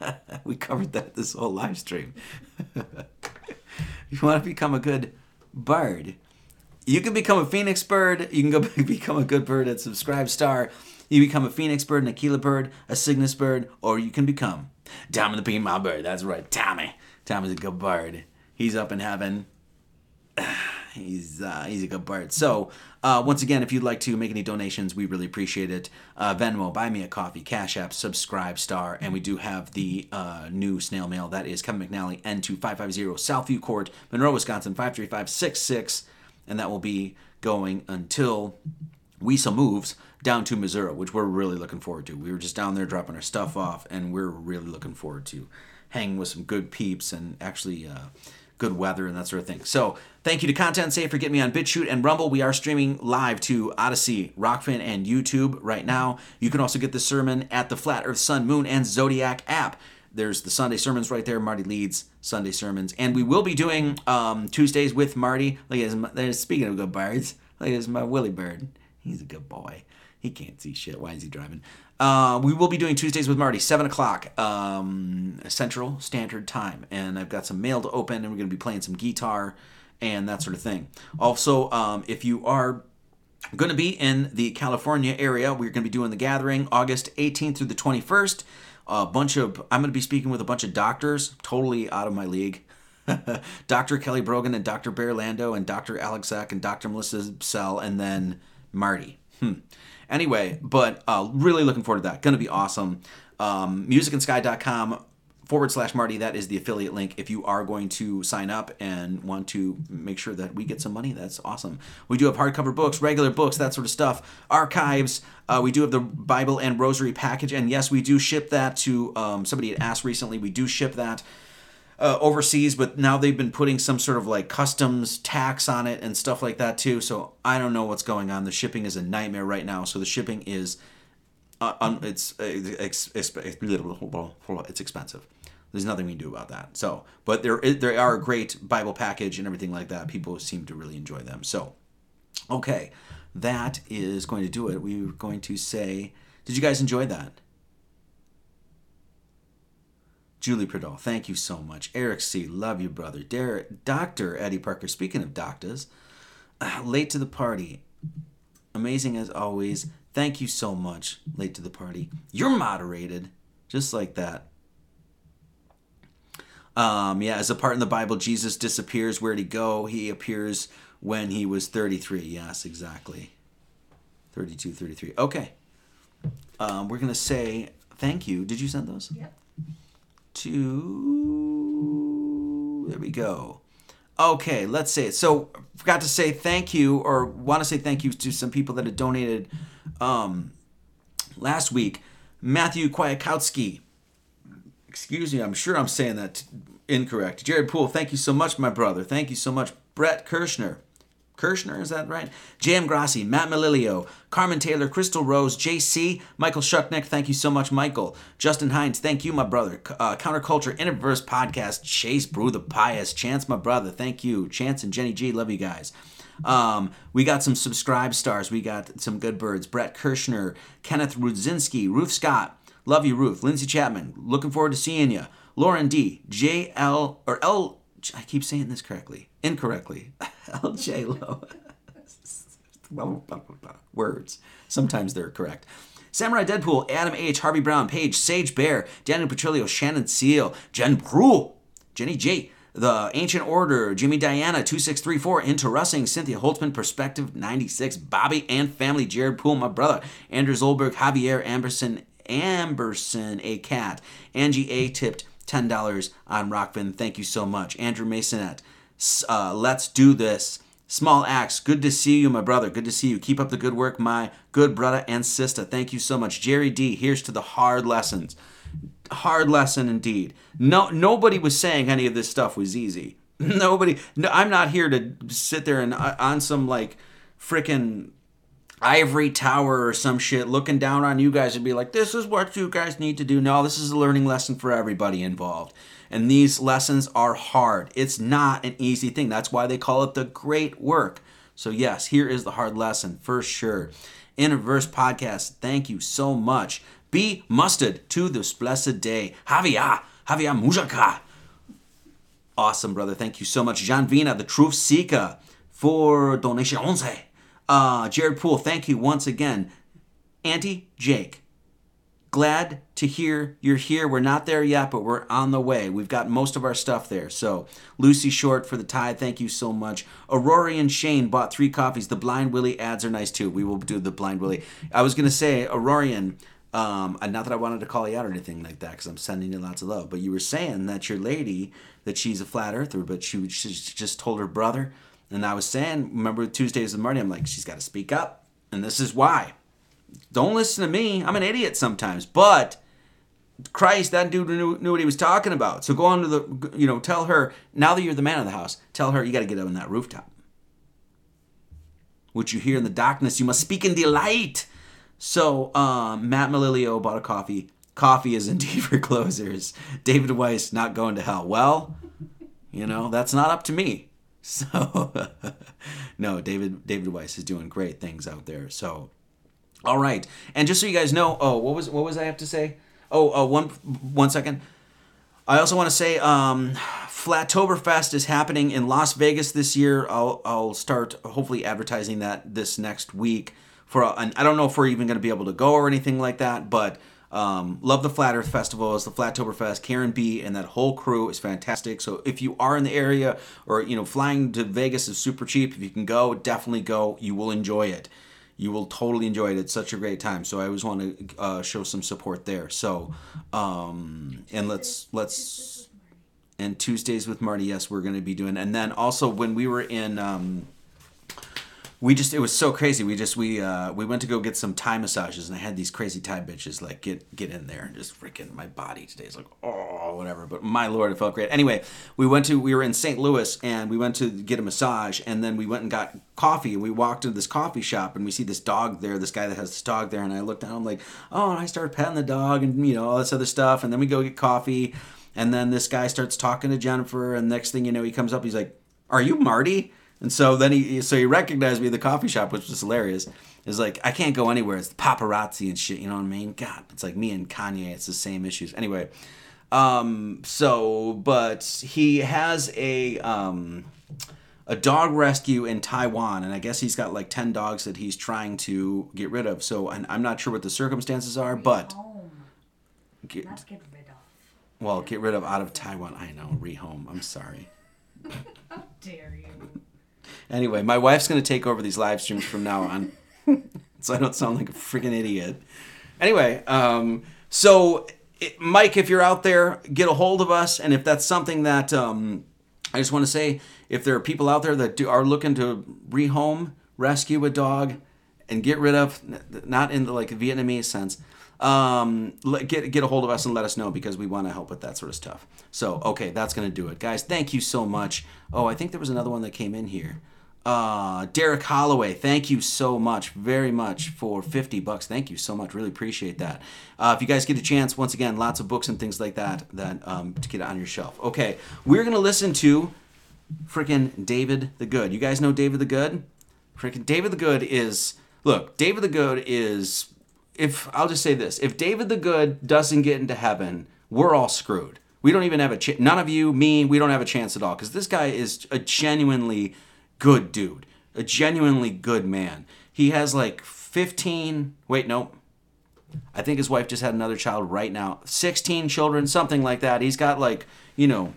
we covered that this whole live stream. you want to become a good bird, you can become a phoenix bird. You can go become a good bird at Subscribe Star. You become a phoenix bird, an Aquila bird, a Cygnus bird, or you can become Tommy the Peanut bird. That's right, Tommy. Tommy's a good bird. He's up in heaven. He's uh, he's a good bird. So uh, once again, if you'd like to make any donations, we really appreciate it. Uh, Venmo, buy me a coffee, Cash App, Subscribe Star, and we do have the uh, new snail mail. That is Kevin McNally, N2550 Southview Court, Monroe, Wisconsin 53566, and that will be going until WISA moves down to Missouri, which we're really looking forward to. We were just down there dropping our stuff off, and we're really looking forward to hanging with some good peeps and actually uh, good weather and that sort of thing. So thank you to Content Safe for getting me on BitChute and Rumble. We are streaming live to Odysee, Rokfin, and YouTube right now. You can also get the sermon at the Flat Earth Sun, Moon, and Zodiac app. There's the Sunday sermons right there. Marty leads Sunday sermons, and we will be doing um, Tuesdays with Marty. Look at his, speaking of good birds, look at my Willie Bird. He's a good boy. He can't see shit. Why is he driving? Uh, we will be doing Tuesdays with Marty, 7 o'clock um, Central Standard Time. And I've got some mail to open, and we're going to be playing some guitar and that sort of thing. Also, um, if you are going to be in the California area, we're going to be doing the gathering August 18th through the 21st. A bunch of, I'm going to be speaking with a bunch of doctors, totally out of my league. Dr. Kelly Brogan and Dr. Bear Lando and Dr. Alex Zach and Dr. Melissa Sell and then Marty. Hmm. Anyway, but uh, really looking forward to that. Going to be awesome. Um, musicandsky.com forward slash Marty. That is the affiliate link. If you are going to sign up and want to make sure that we get some money, that's awesome. We do have hardcover books, regular books, that sort of stuff, archives. Uh, we do have the Bible and Rosary package, and yes, we do ship that to um, somebody had asked recently. We do ship that uh, overseas, but now they've been putting some sort of like customs tax on it and stuff like that too. So I don't know what's going on. The shipping is a nightmare right now. So the shipping is, uh, un, it's, uh, it's, it's, it's expensive. There's nothing we can do about that. So, but there is, there are a great Bible package and everything like that. People seem to really enjoy them. So, okay, that is going to do it. We are going to say, did you guys enjoy that? Julie Perdall, thank you so much. Eric C, love you, brother. Derek, Dr. Eddie Parker, speaking of doctors, uh, late to the party. Amazing as always. Thank you so much, late to the party. You're moderated, just like that. Um, yeah, as a part in the Bible, Jesus disappears. Where'd he go? He appears when he was 33. Yes, exactly. 32, 33. Okay. Um, we're going to say thank you. Did you send those? Yep to there we go. Okay let's say it. So forgot to say thank you or want to say thank you to some people that had donated um, last week. Matthew kwiatkowski. Excuse me i'm sure i'm saying that incorrect. Jared poole thank you so much my brother. Thank you so much. Brett kirschner Kirschner, is that right? J.M. Grassi, Matt Melilio, Carmen Taylor, Crystal Rose, J.C., Michael Shuckneck, thank you so much, Michael. Justin Hines, thank you, my brother. Uh, Counterculture Interverse Podcast, Chase Brew the Pious, Chance, my brother, thank you. Chance and Jenny G, love you guys. Um, we got some subscribe stars. We got some good birds. Brett Kirschner, Kenneth Rudzinski, Ruth Scott, love you, Ruth. Lindsay Chapman, looking forward to seeing you. Lauren D, J L or L. I keep saying this correctly incorrectly. LJ Lo. Words. Sometimes they're correct. Samurai Deadpool, Adam H., Harvey Brown, Paige, Sage Bear, Daniel Petrillo, Shannon Seal, Jen Prue, Jenny J., The Ancient Order, Jimmy Diana, 2634, Into Russing, Cynthia Holtzman, Perspective 96, Bobby and Family, Jared Poole, my brother, Andrew Zolberg, Javier Amberson, Amberson, a cat, Angie A. tipped $10 on Rokfin. Thank you so much. Andrew Masonette, uh, let's do this. Small acts. Good to see you, my brother. Good to see you. Keep up the good work, my good brother and sister. Thank you so much. Jerry D, here's to the hard lessons. Hard lesson indeed. No, nobody was saying any of this stuff was easy. Nobody. No, I'm not here to sit there and uh, on some like freaking ivory tower or some shit looking down on you guys and be like, this is what you guys need to do. No, this is a learning lesson for everybody involved. And these lessons are hard. It's not an easy thing. That's why they call it the great work. So, yes, here is the hard lesson for sure. Interverse Podcast, thank you so much. Be mustard to this blessed day. Javier, Javier Mujaka. Awesome, brother. Thank you so much. John Vina, the Truth Seeker, for donation 11. Uh, Jared Poole, thank you once again. Auntie Jake, glad to hear you're here. We're not there yet, but we're on the way. We've got most of our stuff there. So, Lucy Short for the tide, thank you so much. Aurorian Shane bought three coffees. The Blind Willie ads are nice too. We will do the Blind Willie. I was going to say, Aurorian, um, not that I wanted to call you out or anything like that because I'm sending you lots of love, but you were saying that your lady, that she's a flat earther, but she, she just told her brother and I was saying, remember Tuesdays with Marty, I'm like, she's got to speak up. And this is why. Don't listen to me. I'm an idiot sometimes. But Christ, that dude knew, knew what he was talking about. So go on to the, you know, tell her, now that you're the man of the house, tell her you got to get up on that rooftop. Which you hear in the darkness, you must speak in delight. So um, Matt Malilio bought a coffee. Coffee is indeed for closers. David Weiss not going to hell. Well, you know, that's not up to me. So no, David David Weiss is doing great things out there. So all right. And just so you guys know, oh, what was what was I have to say? Oh, uh, one one second. I also want to say um, Flattoberfest is happening in Las Vegas this year. I'll, I'll start hopefully advertising that this next week. For and I don't know if we're even going to be able to go or anything like that, but um, love the Flat Earth Festival. It's the Flattoberfest. Karen B and that whole crew is fantastic. So if you are in the area or you know flying to Vegas is super cheap. If you can go, definitely go. You will enjoy it you will totally enjoy it. It's such a great time. So I always want to uh, show some support there. So, um, and let's let's and Tuesdays with Marty. Yes, we're going to be doing. And then also when we were in um, we just it was so crazy. We just we uh we went to go get some Thai massages and I had these crazy Thai bitches like get get in there and just freaking my body today is like oh whatever. But my lord, it felt great. Anyway, we went to we were in St. Louis and we went to get a massage and then we went and got coffee and we walked into this coffee shop and we see this dog there, this guy that has this dog there and I looked down I'm like, "Oh, and I started petting the dog and you know, all this other stuff and then we go get coffee and then this guy starts talking to Jennifer and next thing you know he comes up he's like, "Are you Marty?" And so then he so he recognized me in the coffee shop, which was hilarious. It's like I can't go anywhere. It's the paparazzi and shit. You know what I mean? God, it's like me and Kanye. It's the same issues. Anyway, um, so but he has a um, a dog rescue in Taiwan, and I guess he's got like ten dogs that he's trying to get rid of. So and I'm not sure what the circumstances are, but Get, not get rid of. Well, get rid of out of Taiwan. I know, rehome. I'm sorry. How dare you? Anyway, my wife's going to take over these live streams from now on, so I don't sound like a freaking idiot. Anyway, um, so it, Mike, if you're out there, get a hold of us, and if that's something that um, I just want to say, if there are people out there that do, are looking to rehome, rescue a dog, and get rid of, not in the like Vietnamese sense, um, get get a hold of us and let us know because we want to help with that sort of stuff. So okay, that's gonna do it, guys. Thank you so much. Oh, I think there was another one that came in here. Uh, Derek Holloway, thank you so much, very much for 50 bucks. Thank you so much. Really appreciate that. Uh, if you guys get a chance, once again, lots of books and things like that that um, to get it on your shelf. Okay, we're gonna listen to freaking David the Good. You guys know David the Good? Freaking David the Good is look. David the Good is if I'll just say this: if David the Good doesn't get into heaven, we're all screwed. We don't even have a chance. None of you, me, we don't have a chance at all because this guy is a genuinely good dude, a genuinely good man. He has like 15, wait, no. I think his wife just had another child right now. 16 children, something like that. He's got like, you know,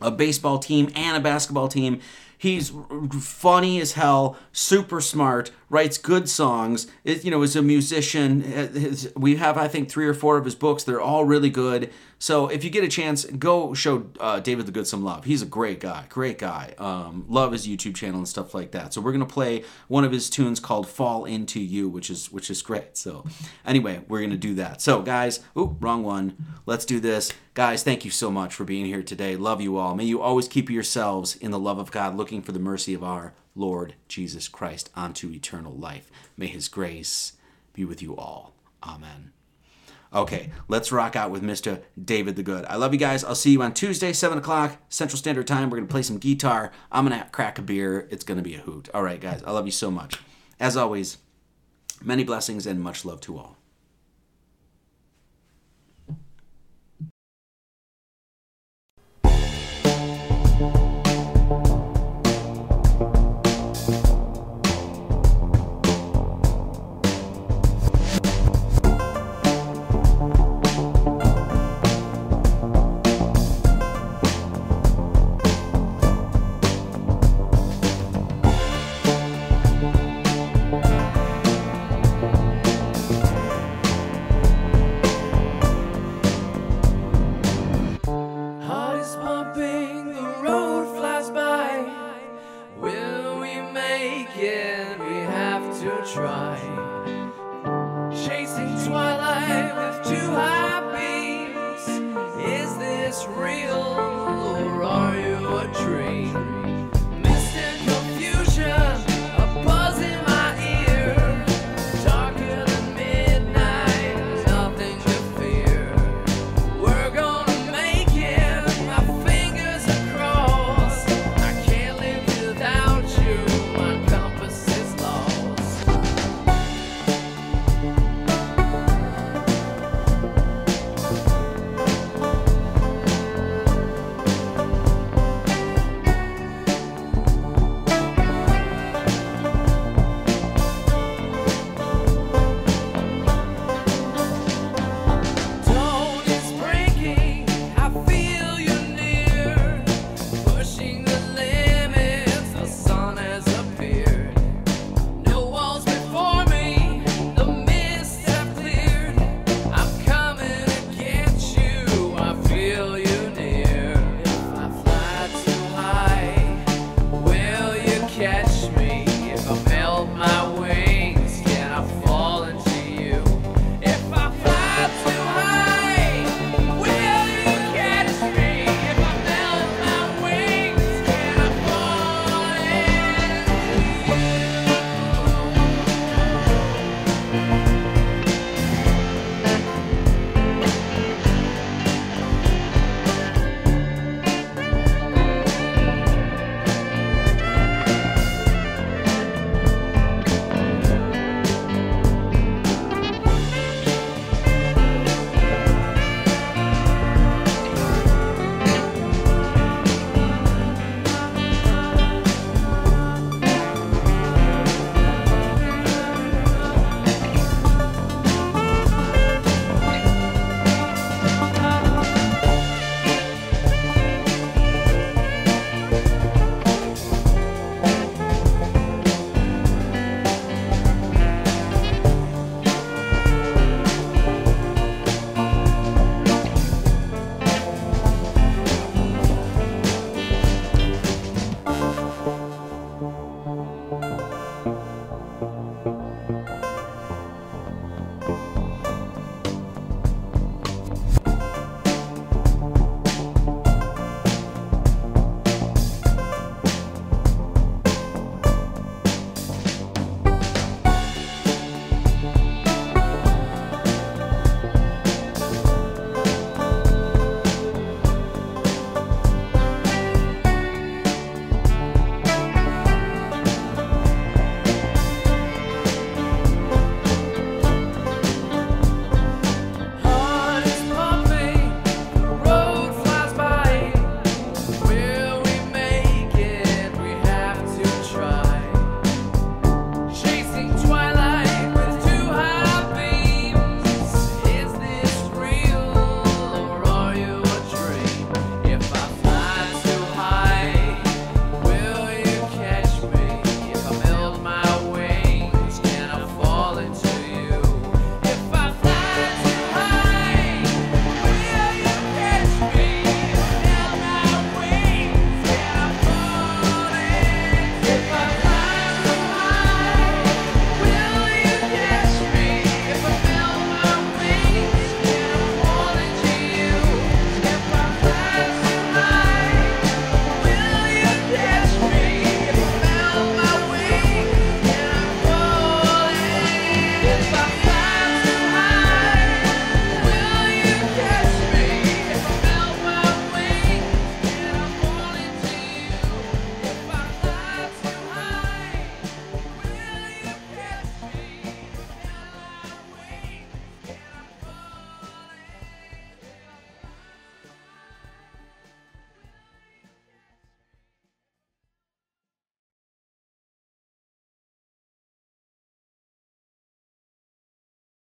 a baseball team and a basketball team. He's funny as hell, super smart, writes good songs. It, you know, is a musician. His, we have, I think, three or four of his books. They're all really good. So if you get a chance, go show uh, David the Good some love. He's a great guy, great guy. Um, love his YouTube channel and stuff like that. So we're gonna play one of his tunes called "Fall Into You," which is which is great. So anyway, we're gonna do that. So guys, ooh, wrong one. Let's do this, guys. Thank you so much for being here today. Love you all. May you always keep yourselves in the love of God, looking for the mercy of our Lord Jesus Christ unto eternal life. May His grace be with you all. Amen. Okay, let's rock out with Mr. David the Good. I love you guys. I'll see you on Tuesday, 7 o'clock Central Standard Time. We're going to play some guitar. I'm going to crack a beer. It's going to be a hoot. All right, guys. I love you so much. As always, many blessings and much love to all.